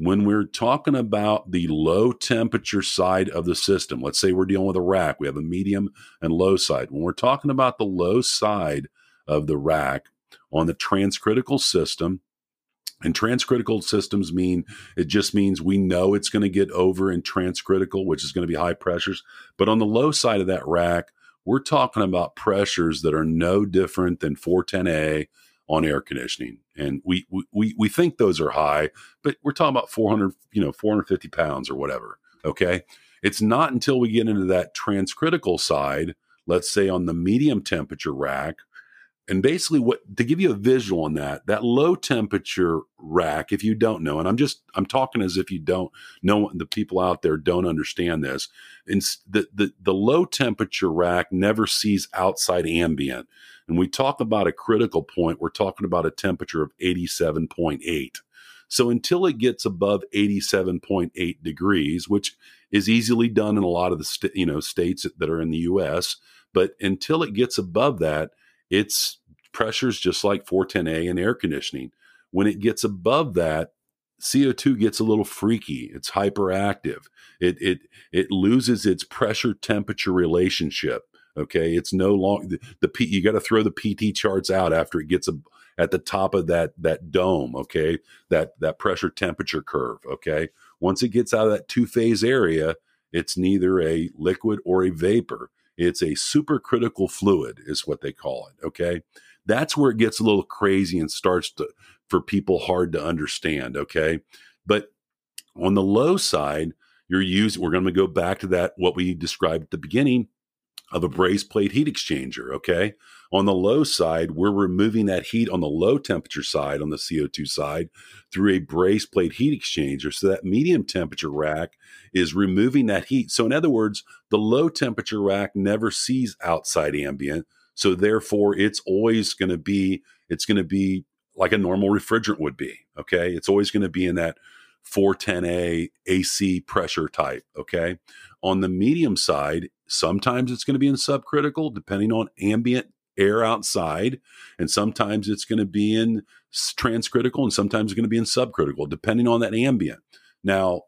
When we're talking about the low temperature side of the system, let's say we're dealing with a rack, we have a medium and low side. When we're talking about the low side of the rack on the transcritical system, and transcritical systems mean it just means we know it's going to get over in transcritical, which is going to be high pressures. But on the low side of that rack, we're talking about pressures that are no different than 410A on air conditioning. And we, we, we think those are high, but we're talking about 400, you know, 450 pounds or whatever. Okay. It's not until we get into that transcritical side, let's say on the medium temperature rack, and basically what to give you a visual on that that low temperature rack if you don't know and i'm just i'm talking as if you don't know the people out there don't understand this and the, the the low temperature rack never sees outside ambient. And we talk about a critical point we're talking about a temperature of 87.8 so until it gets above 87.8 degrees which is easily done in a lot of the st- you know states that are in the US but until it gets above that it's pressures just like 410A and air conditioning. When it gets above that, CO2 gets a little freaky. It's hyperactive. It it it loses its pressure temperature relationship. Okay, it's no long the, the P, you got to throw the PT charts out after it gets a, at the top of that that dome. Okay, that that pressure temperature curve. Okay, once it gets out of that two phase area, it's neither a liquid or a vapor. It's a supercritical fluid, is what they call it. Okay. That's where it gets a little crazy and starts to, for people hard to understand. Okay. But on the low side, you're using, we're going to go back to that, what we described at the beginning of a brazed plate heat exchanger. Okay. On the low side, we're removing that heat on the low temperature side, on the CO2 side, through a brazed plate heat exchanger. So that medium temperature rack is removing that heat. So, in other words, the low temperature rack never sees outside ambient. So, therefore, it's always going to be, it's going to be like a normal refrigerant would be. Okay. It's always going to be in that 410A AC pressure type. Okay. On the medium side, sometimes it's going to be in subcritical, depending on ambient air outside, and sometimes it's going to be in transcritical, and sometimes it's going to be in subcritical, depending on that ambient. Now,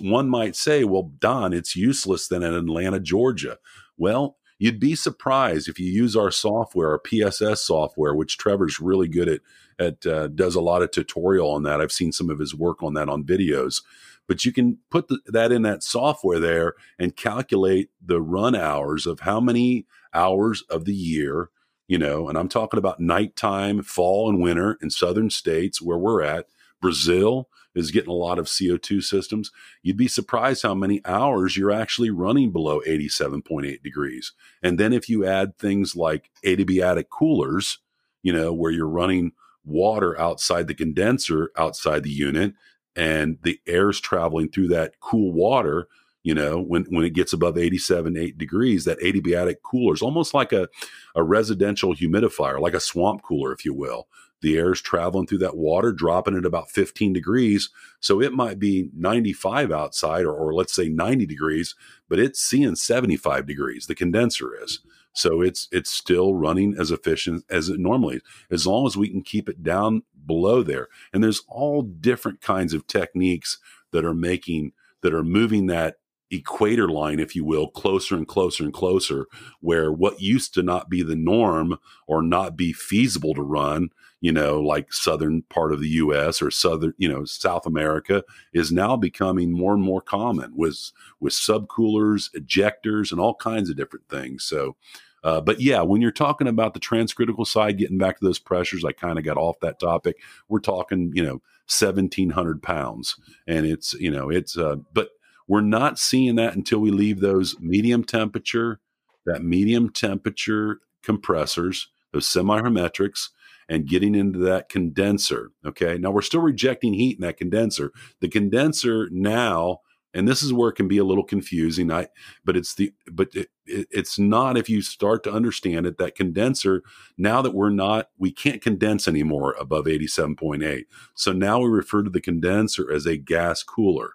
one might say, well, Don, it's useless then in Atlanta, Georgia. Well, you'd be surprised if you use our software, our PSS software, which Trevor's really good at. At uh, does a lot of tutorial on that. I've seen some of his work on that on videos. But you can put the, that in that software there and calculate the run hours of how many hours of the year you know, and I'm talking about nighttime, fall and winter in southern states where we're at. Brazil is getting a lot of CO2 systems. You'd be surprised how many hours you're actually running below 87.8 degrees. And then if you add things like adiabatic coolers, you know, where you're running water outside the condenser outside the unit and the air's traveling through that cool water you know when when it gets above 87 8 degrees that adiabatic cooler is almost like a, a residential humidifier like a swamp cooler if you will the air is traveling through that water dropping at about 15 degrees. So it might be 95 outside or, or let's say 90 degrees but it's seeing 75 degrees. The condenser is. So it's it's still running as efficient as it normally is as long as we can keep it down below there. And there's all different kinds of techniques that are making that are moving that equator line, if you will, closer and closer and closer, where what used to not be the norm or not be feasible to run, you know, like southern part of the US or southern, you know, South America is now becoming more and more common with with subcoolers, ejectors, and all kinds of different things. So Uh, but yeah, when you're talking about the transcritical side, getting back to those pressures, I kind of got off that topic. We're talking, you know, 1700 pounds. And it's, you know, it's, uh, but we're not seeing that until we leave those medium temperature, that medium temperature compressors, those semi hermetrics, and getting into that condenser. Okay. Now we're still rejecting heat in that condenser. The condenser now, and this is where it can be a little confusing. I, but it's the, but it, it, it's not if you start to understand it that condenser. Now that we're not, we can't condense anymore above eighty-seven point eight. So now we refer to the condenser as a gas cooler.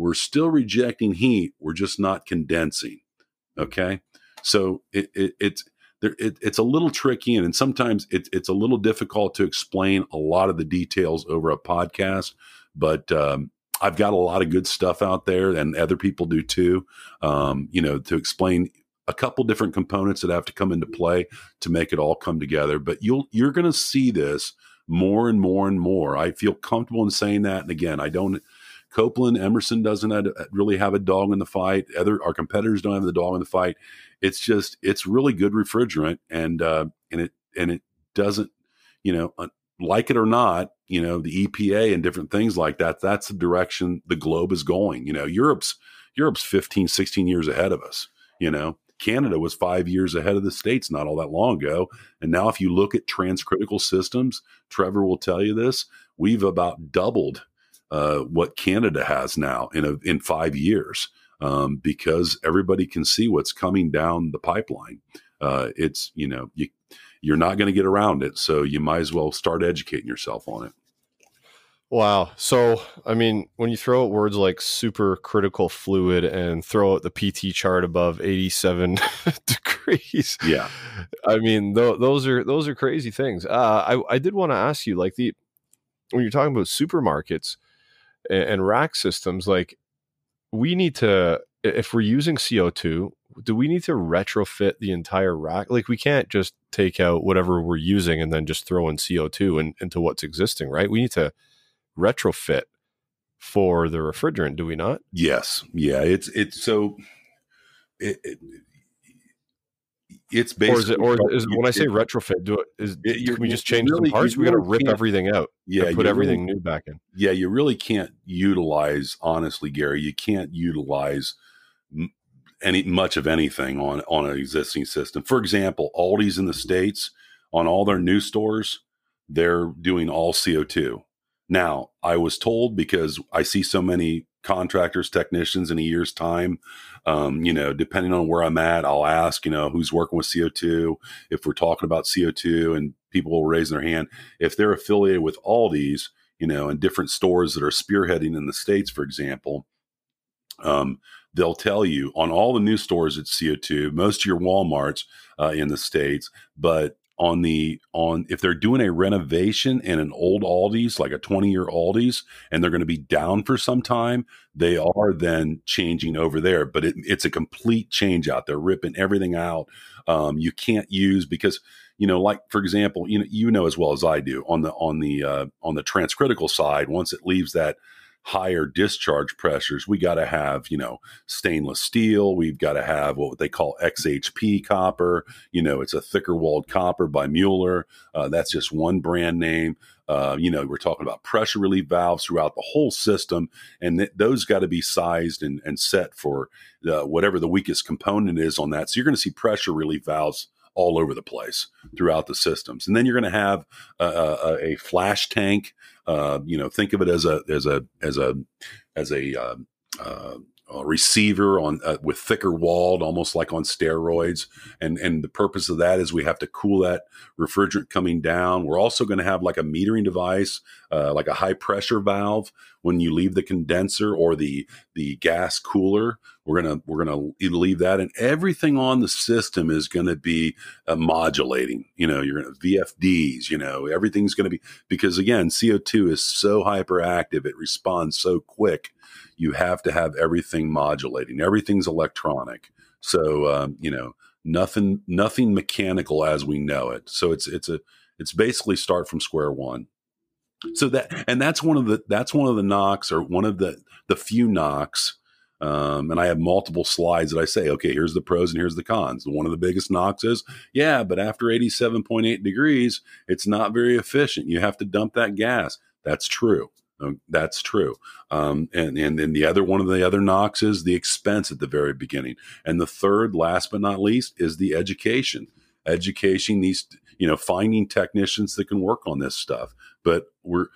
We're still rejecting heat. We're just not condensing. Okay. So it, it it's there, it, it's a little tricky and, and sometimes it, it's a little difficult to explain a lot of the details over a podcast. But um, I've got a lot of good stuff out there, and other people do too. Um, you know, to explain a couple different components that have to come into play to make it all come together. But you'll you're going to see this more and more and more. I feel comfortable in saying that. And again, I don't. Copeland Emerson doesn't really have a dog in the fight. Other our competitors don't have the dog in the fight. It's just it's really good refrigerant and uh, and it and it doesn't you know uh, like it or not you know the EPA and different things like that that's the direction the globe is going. You know Europe's Europe's 15 16 years ahead of us you know. Canada was 5 years ahead of the states not all that long ago. And now if you look at transcritical systems Trevor will tell you this we've about doubled uh, what Canada has now in a, in 5 years um, because everybody can see what's coming down the pipeline. Uh, it's you know you you're not going to get around it, so you might as well start educating yourself on it. Wow. So, I mean, when you throw out words like super critical fluid and throw out the PT chart above 87 [LAUGHS] degrees. Yeah. I mean, th- those are those are crazy things. Uh, I I did want to ask you like the when you're talking about supermarkets and, rack systems like we need to if we're using CO2, do we need to retrofit the entire rack? Like we can't just take out whatever we're using and then just throw in CO2 in, into what's existing, right? We need to retrofit for the refrigerant, do we not? Yes. Yeah. It's it's so it, it, it's basically or is it or is it, when I say retrofit, do it is it, can we just change really, the parts? We got to rip everything out. Yeah, put everything really, new back in. Yeah, you really can't utilize honestly, Gary. You can't utilize any much of anything on on an existing system. For example, Aldi's in the states on all their new stores, they're doing all CO two. Now, I was told because I see so many contractors, technicians in a year's time. Um, you know, depending on where I'm at, I'll ask, you know, who's working with CO2. If we're talking about CO2 and people will raise their hand, if they're affiliated with Aldi's, you know, and different stores that are spearheading in the States, for example, um, they'll tell you on all the new stores it's CO2, most of your Walmarts uh, in the States, but on the on if they're doing a renovation in an old Aldi's, like a 20 year Aldi's, and they're going to be down for some time, they are then changing over there. But it, it's a complete change out. They're ripping everything out. Um, you can't use because you know, like for example, you know, you know as well as I do on the on the uh, on the transcritical side. Once it leaves that higher discharge pressures, we got to have, you know, stainless steel. We've got to have what they call XHP copper. You know, it's a thicker walled copper by Mueller. Uh, that's just one brand name. Uh, you know, we're talking about pressure relief valves throughout the whole system, and th- those got to be sized and, and set for whatever the weakest component is on that. So you're going to see pressure relief valves all over the place throughout the systems. And then you're going to have a, a, a, flash tank. Uh, you know, think of it as a as a as a as a, uh, uh, receiver on uh, with thicker walled, almost like on steroids. And and the purpose of that is we have to cool that refrigerant coming down. We're also going to have like a metering device, uh, like a high pressure valve when you leave the condenser or the the gas cooler. We're gonna we're gonna leave that, and everything on the system is going to be uh, modulating. You know, you're going to VFDs. You know, everything's going to be because again, CO2 is so hyperactive; it responds so quick you have to have everything modulating. Everything's electronic. So um, you know, nothing nothing mechanical as we know it. So it's it's a it's basically start from square one. So that and that's one of the that's one of the knocks or one of the the few knocks Um, and I have multiple slides that I say, okay, here's the pros and here's the cons. One of the biggest knocks is, yeah, but after 87.8 degrees, it's not very efficient. You have to dump that gas. That's true. Um, that's true. Um, and, and then the other one of the other knocks is the expense at the very beginning. And the third, last but not least, is the education. Education these, you know, finding technicians that can work on this stuff. But we're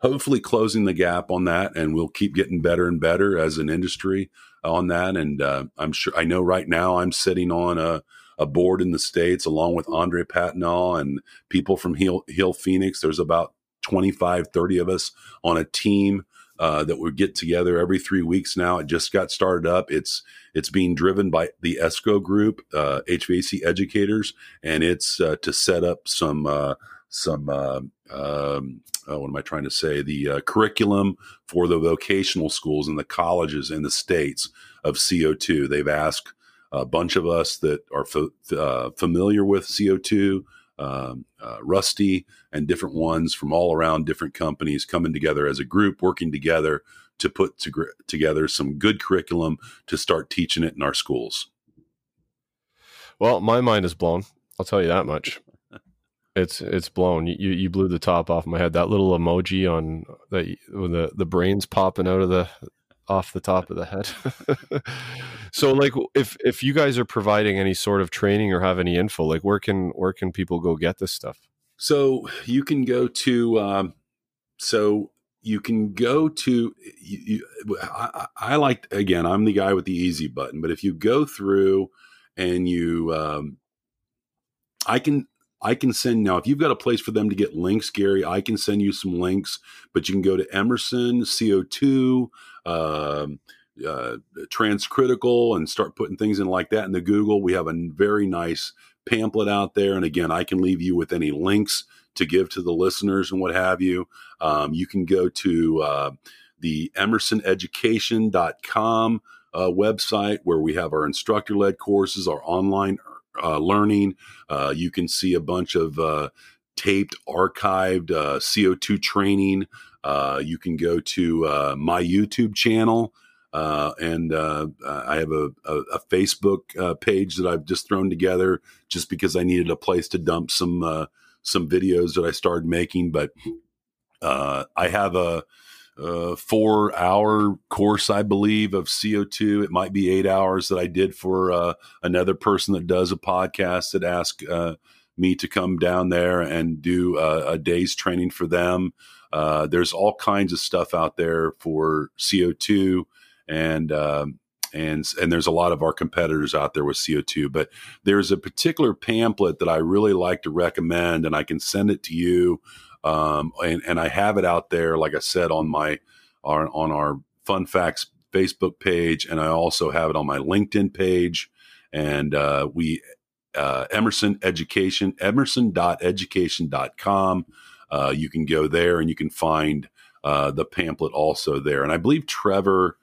hopefully closing the gap on that, and we'll keep getting better and better as an industry on that. And uh, I'm sure I know right now I'm sitting on a a board in the states along with Andre Patenaude and people from Heal, Heal Phoenix. There's about 25, 30 of us on a team uh, that would get together every three weeks now. It just got started up. It's it's being driven by the ESCO group, uh, HVAC educators, and it's uh, to set up some uh, some uh, um, uh, what am I trying to say? The curriculum for the vocational schools and the colleges in the states of CO2. They've asked a bunch of us that are f- familiar with CO2 um, uh, Rusty, and different ones from all around different companies coming together as a group, working together to put to, together some good curriculum to start teaching it in our schools. Well, my mind is blown. I'll tell you that much. [LAUGHS] It's it's blown. You you blew the top off my head. That little emoji on the the the brains popping out of the off the top of the head. [LAUGHS] so [LAUGHS] like if if you guys are providing any sort of training or have any info, like where can where can people go get this stuff? So you can go to um, so you can go to you, you, I, I, like again i'm the guy with the easy button but if you go through and you um, i can I can send now if you've got a place for them to get links, Gary. I can send you some links, but you can go to Emerson CO2, um, uh, Transcritical, and start putting things in like that in the Google. We have a very nice pamphlet out there, and again, I can leave you with any links to give to the listeners and what have you. Um, you can go to uh, the EmersonEducation.com uh, website where we have our instructor led courses, our online uh, learning. Uh, you can see a bunch of uh, taped, archived uh, CO2 training. Uh, you can go to uh, my YouTube channel. Uh and uh, I have a, a, a Facebook page that I've just thrown together just because I needed a place to dump some uh some videos that I started making. But uh I have a uh, four hour course, I believe, of CO2. It might be eight hours that I did for uh, another person that does a podcast that asked uh, me to come down there and do a, a day's training for them. Uh, there's all kinds of stuff out there for CO2 and, um, and and there's a lot of our competitors out there with CO2. But there's a particular pamphlet that I really like to recommend, and I can send it to you um, and, and I have it out there, like I said, on my our, on our Fun Facts Facebook page, and I also have it on my LinkedIn page. And uh, we uh, Emerson Education, emerson.education.com. Uh, you can go there and you can find uh, the pamphlet also there. And I believe Trevor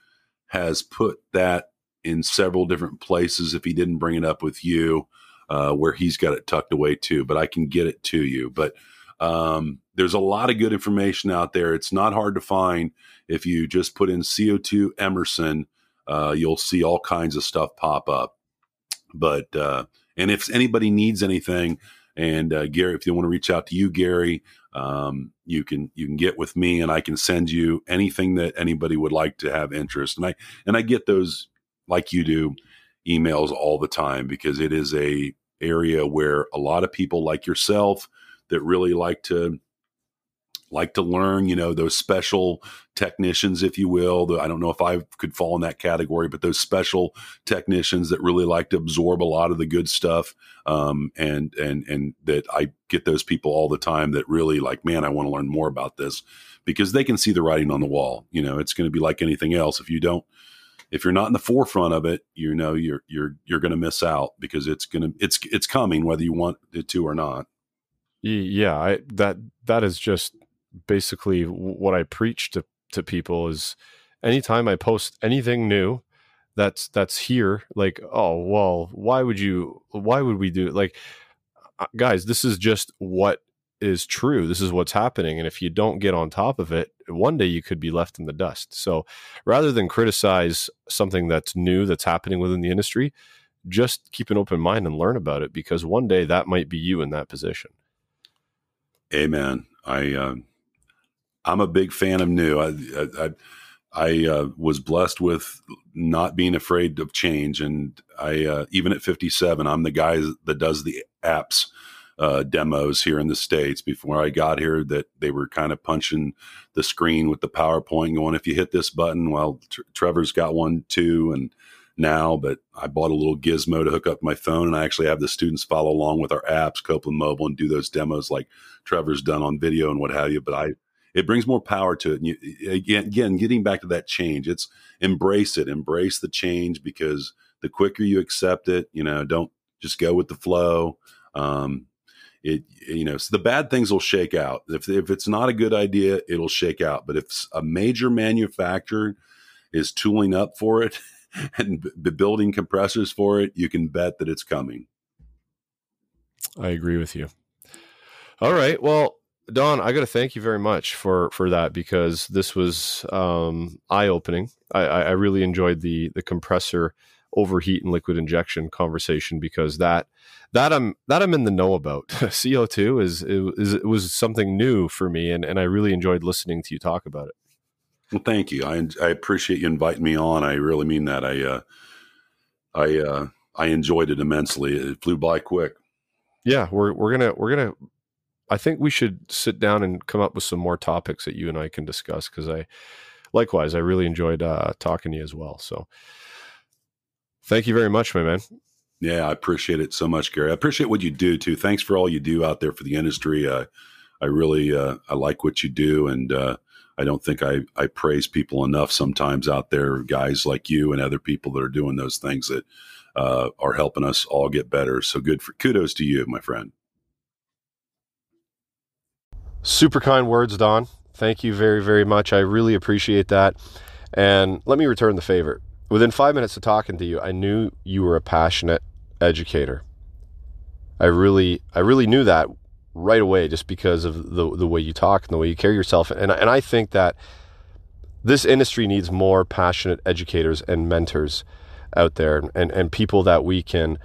has put that in several different places if he didn't bring it up with you, uh, where he's got it tucked away too. But I can get it to you. But um, there's a lot of good information out there. It's not hard to find. If you just put in CO2 Emerson, uh, you'll see all kinds of stuff pop up. But uh, and if anybody needs anything, and uh, Gary, if you want to reach out to you, Gary, um, you can you can get with me, and I can send you anything that anybody would like to have interest. And I and I get those like you do emails all the time because it is a area where a lot of people like yourself that really like to like to learn, you know, those special technicians, if you will. I don't know if I could fall in that category, but those special technicians that really like to absorb a lot of the good stuff. Um, and, and, and that I get those people all the time that really like, man, I want to learn more about this because they can see the writing on the wall. You know, it's going to be like anything else. If you don't, if you're not in the forefront of it, you know, you're, you're, you're going to miss out because it's going to, it's, it's coming whether you want it to or not. Yeah, I, that that is just basically what I preach to to people is anytime I post anything new that's that's here like oh well why would you why would we do it like uh, guys this is just what is true. This is what's happening. And if you don't get on top of it, one day you could be left in the dust. So rather than criticize something that's new that's happening within the industry, just keep an open mind and learn about it because one day that might be you in that position. Amen. I, uh, I'm a big fan of new. I, I, I uh, was blessed with not being afraid of change, and I uh, even at 57, I'm the guy that does the apps uh, demos here in the states. Before I got here, that they were kind of punching the screen with the PowerPoint, going, "If you hit this button, well, Tr- Trevor's got one too," and now, but I bought a little gizmo to hook up my phone, and I actually have the students follow along with our apps, Copeland Mobile, and do those demos like Trevor's done on video and what have you. But I it brings more power to it. And you, again, again, getting back to that change, it's embrace it, embrace the change because the quicker you accept it, you know, don't just go with the flow. Um, it, you know, so the bad things will shake out. If, if it's not a good idea, it'll shake out. But if a major manufacturer is tooling up for it [LAUGHS] [LAUGHS] and b- building compressors for it, you can bet that it's coming. I agree with you. All right. Well, Don, I got to thank you very much for for that because this was um, eye opening. I, I, really enjoyed the the compressor overheat and liquid injection conversation because that that I'm that I'm in the know about. [LAUGHS] CO two is, is it was something new for me, and and I really enjoyed listening to you talk about it. Well, thank you. I I appreciate you inviting me on. I really mean that. I uh, I uh, I enjoyed it immensely. It flew by quick. Yeah, we're we're gonna we're gonna I think we should sit down and come up with some more topics that you and I can discuss because I, likewise, I really enjoyed uh, talking to you as well. So, thank you very much, my man. Yeah, I appreciate it so much, Gary. I appreciate what you do too. Thanks for all you do out there for the industry. Uh, I really, uh, I like what you do, and uh, I don't think I, I praise people enough sometimes out there, guys like you and other people that are doing those things that uh, are helping us all get better. So good for kudos to you, my friend. Super kind words, Don. Thank you very, very much. I really appreciate that. And let me return the favor. Within five minutes of talking to you, I knew you were a passionate educator. I really, I really knew that right away just because of the the way you talk and the way you carry yourself. And and I think that this industry needs more passionate educators and mentors out there, and and people that we can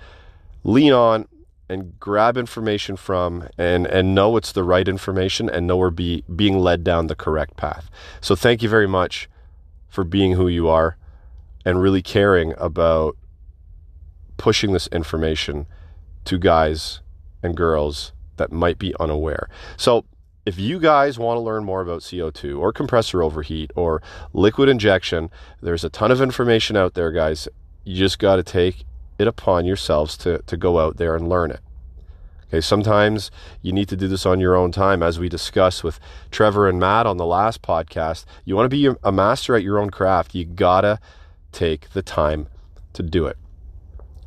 lean on and grab information from and and know it's the right information and know we're be, being led down the correct path. So thank you very much for being who you are and really caring about pushing this information to guys and girls that might be unaware. So if you guys want to learn more about CO2 or compressor overheat or liquid injection, there's a ton of information out there, guys. You just got to take it upon yourselves to, to go out there and learn it. Okay, sometimes you need to do this on your own time, as we discussed with Trevor and Matt on the last podcast. You want to be a master at your own craft, you gotta take the time to do it.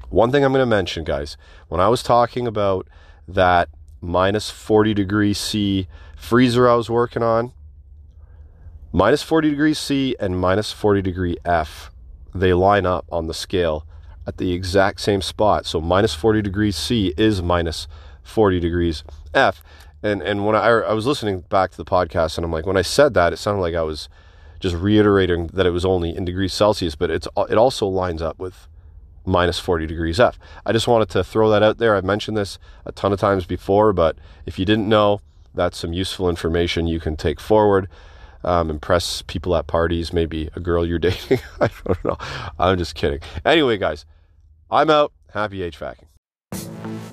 One thing I'm going to mention, guys, when I was talking about that minus 40 degrees C freezer I was working on, minus 40 degrees C and minus 40 degree F, they line up on the scale at the exact same spot. So minus 40 degrees C is minus 40 degrees F. And and when I, I was listening back to the podcast, and I'm like, when I said that, it sounded like I was just reiterating that it was only in degrees Celsius, but it's it also lines up with minus 40 degrees F. I just wanted to throw that out there. I've mentioned this a ton of times before, but if you didn't know, that's some useful information you can take forward. Um, impress people at parties, maybe a girl you're [LAUGHS] dating. [LAUGHS] I don't know. I'm just kidding. Anyway, guys, I'm out. Happy HVACing.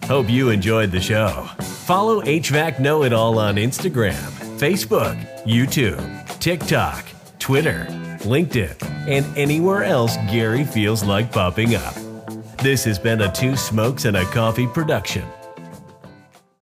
Hope you enjoyed the show. Follow HVAC Know It All on Instagram, Facebook, YouTube, TikTok, Twitter, LinkedIn, and anywhere else Gary feels like popping up. This has been a Two Smokes and a Coffee production.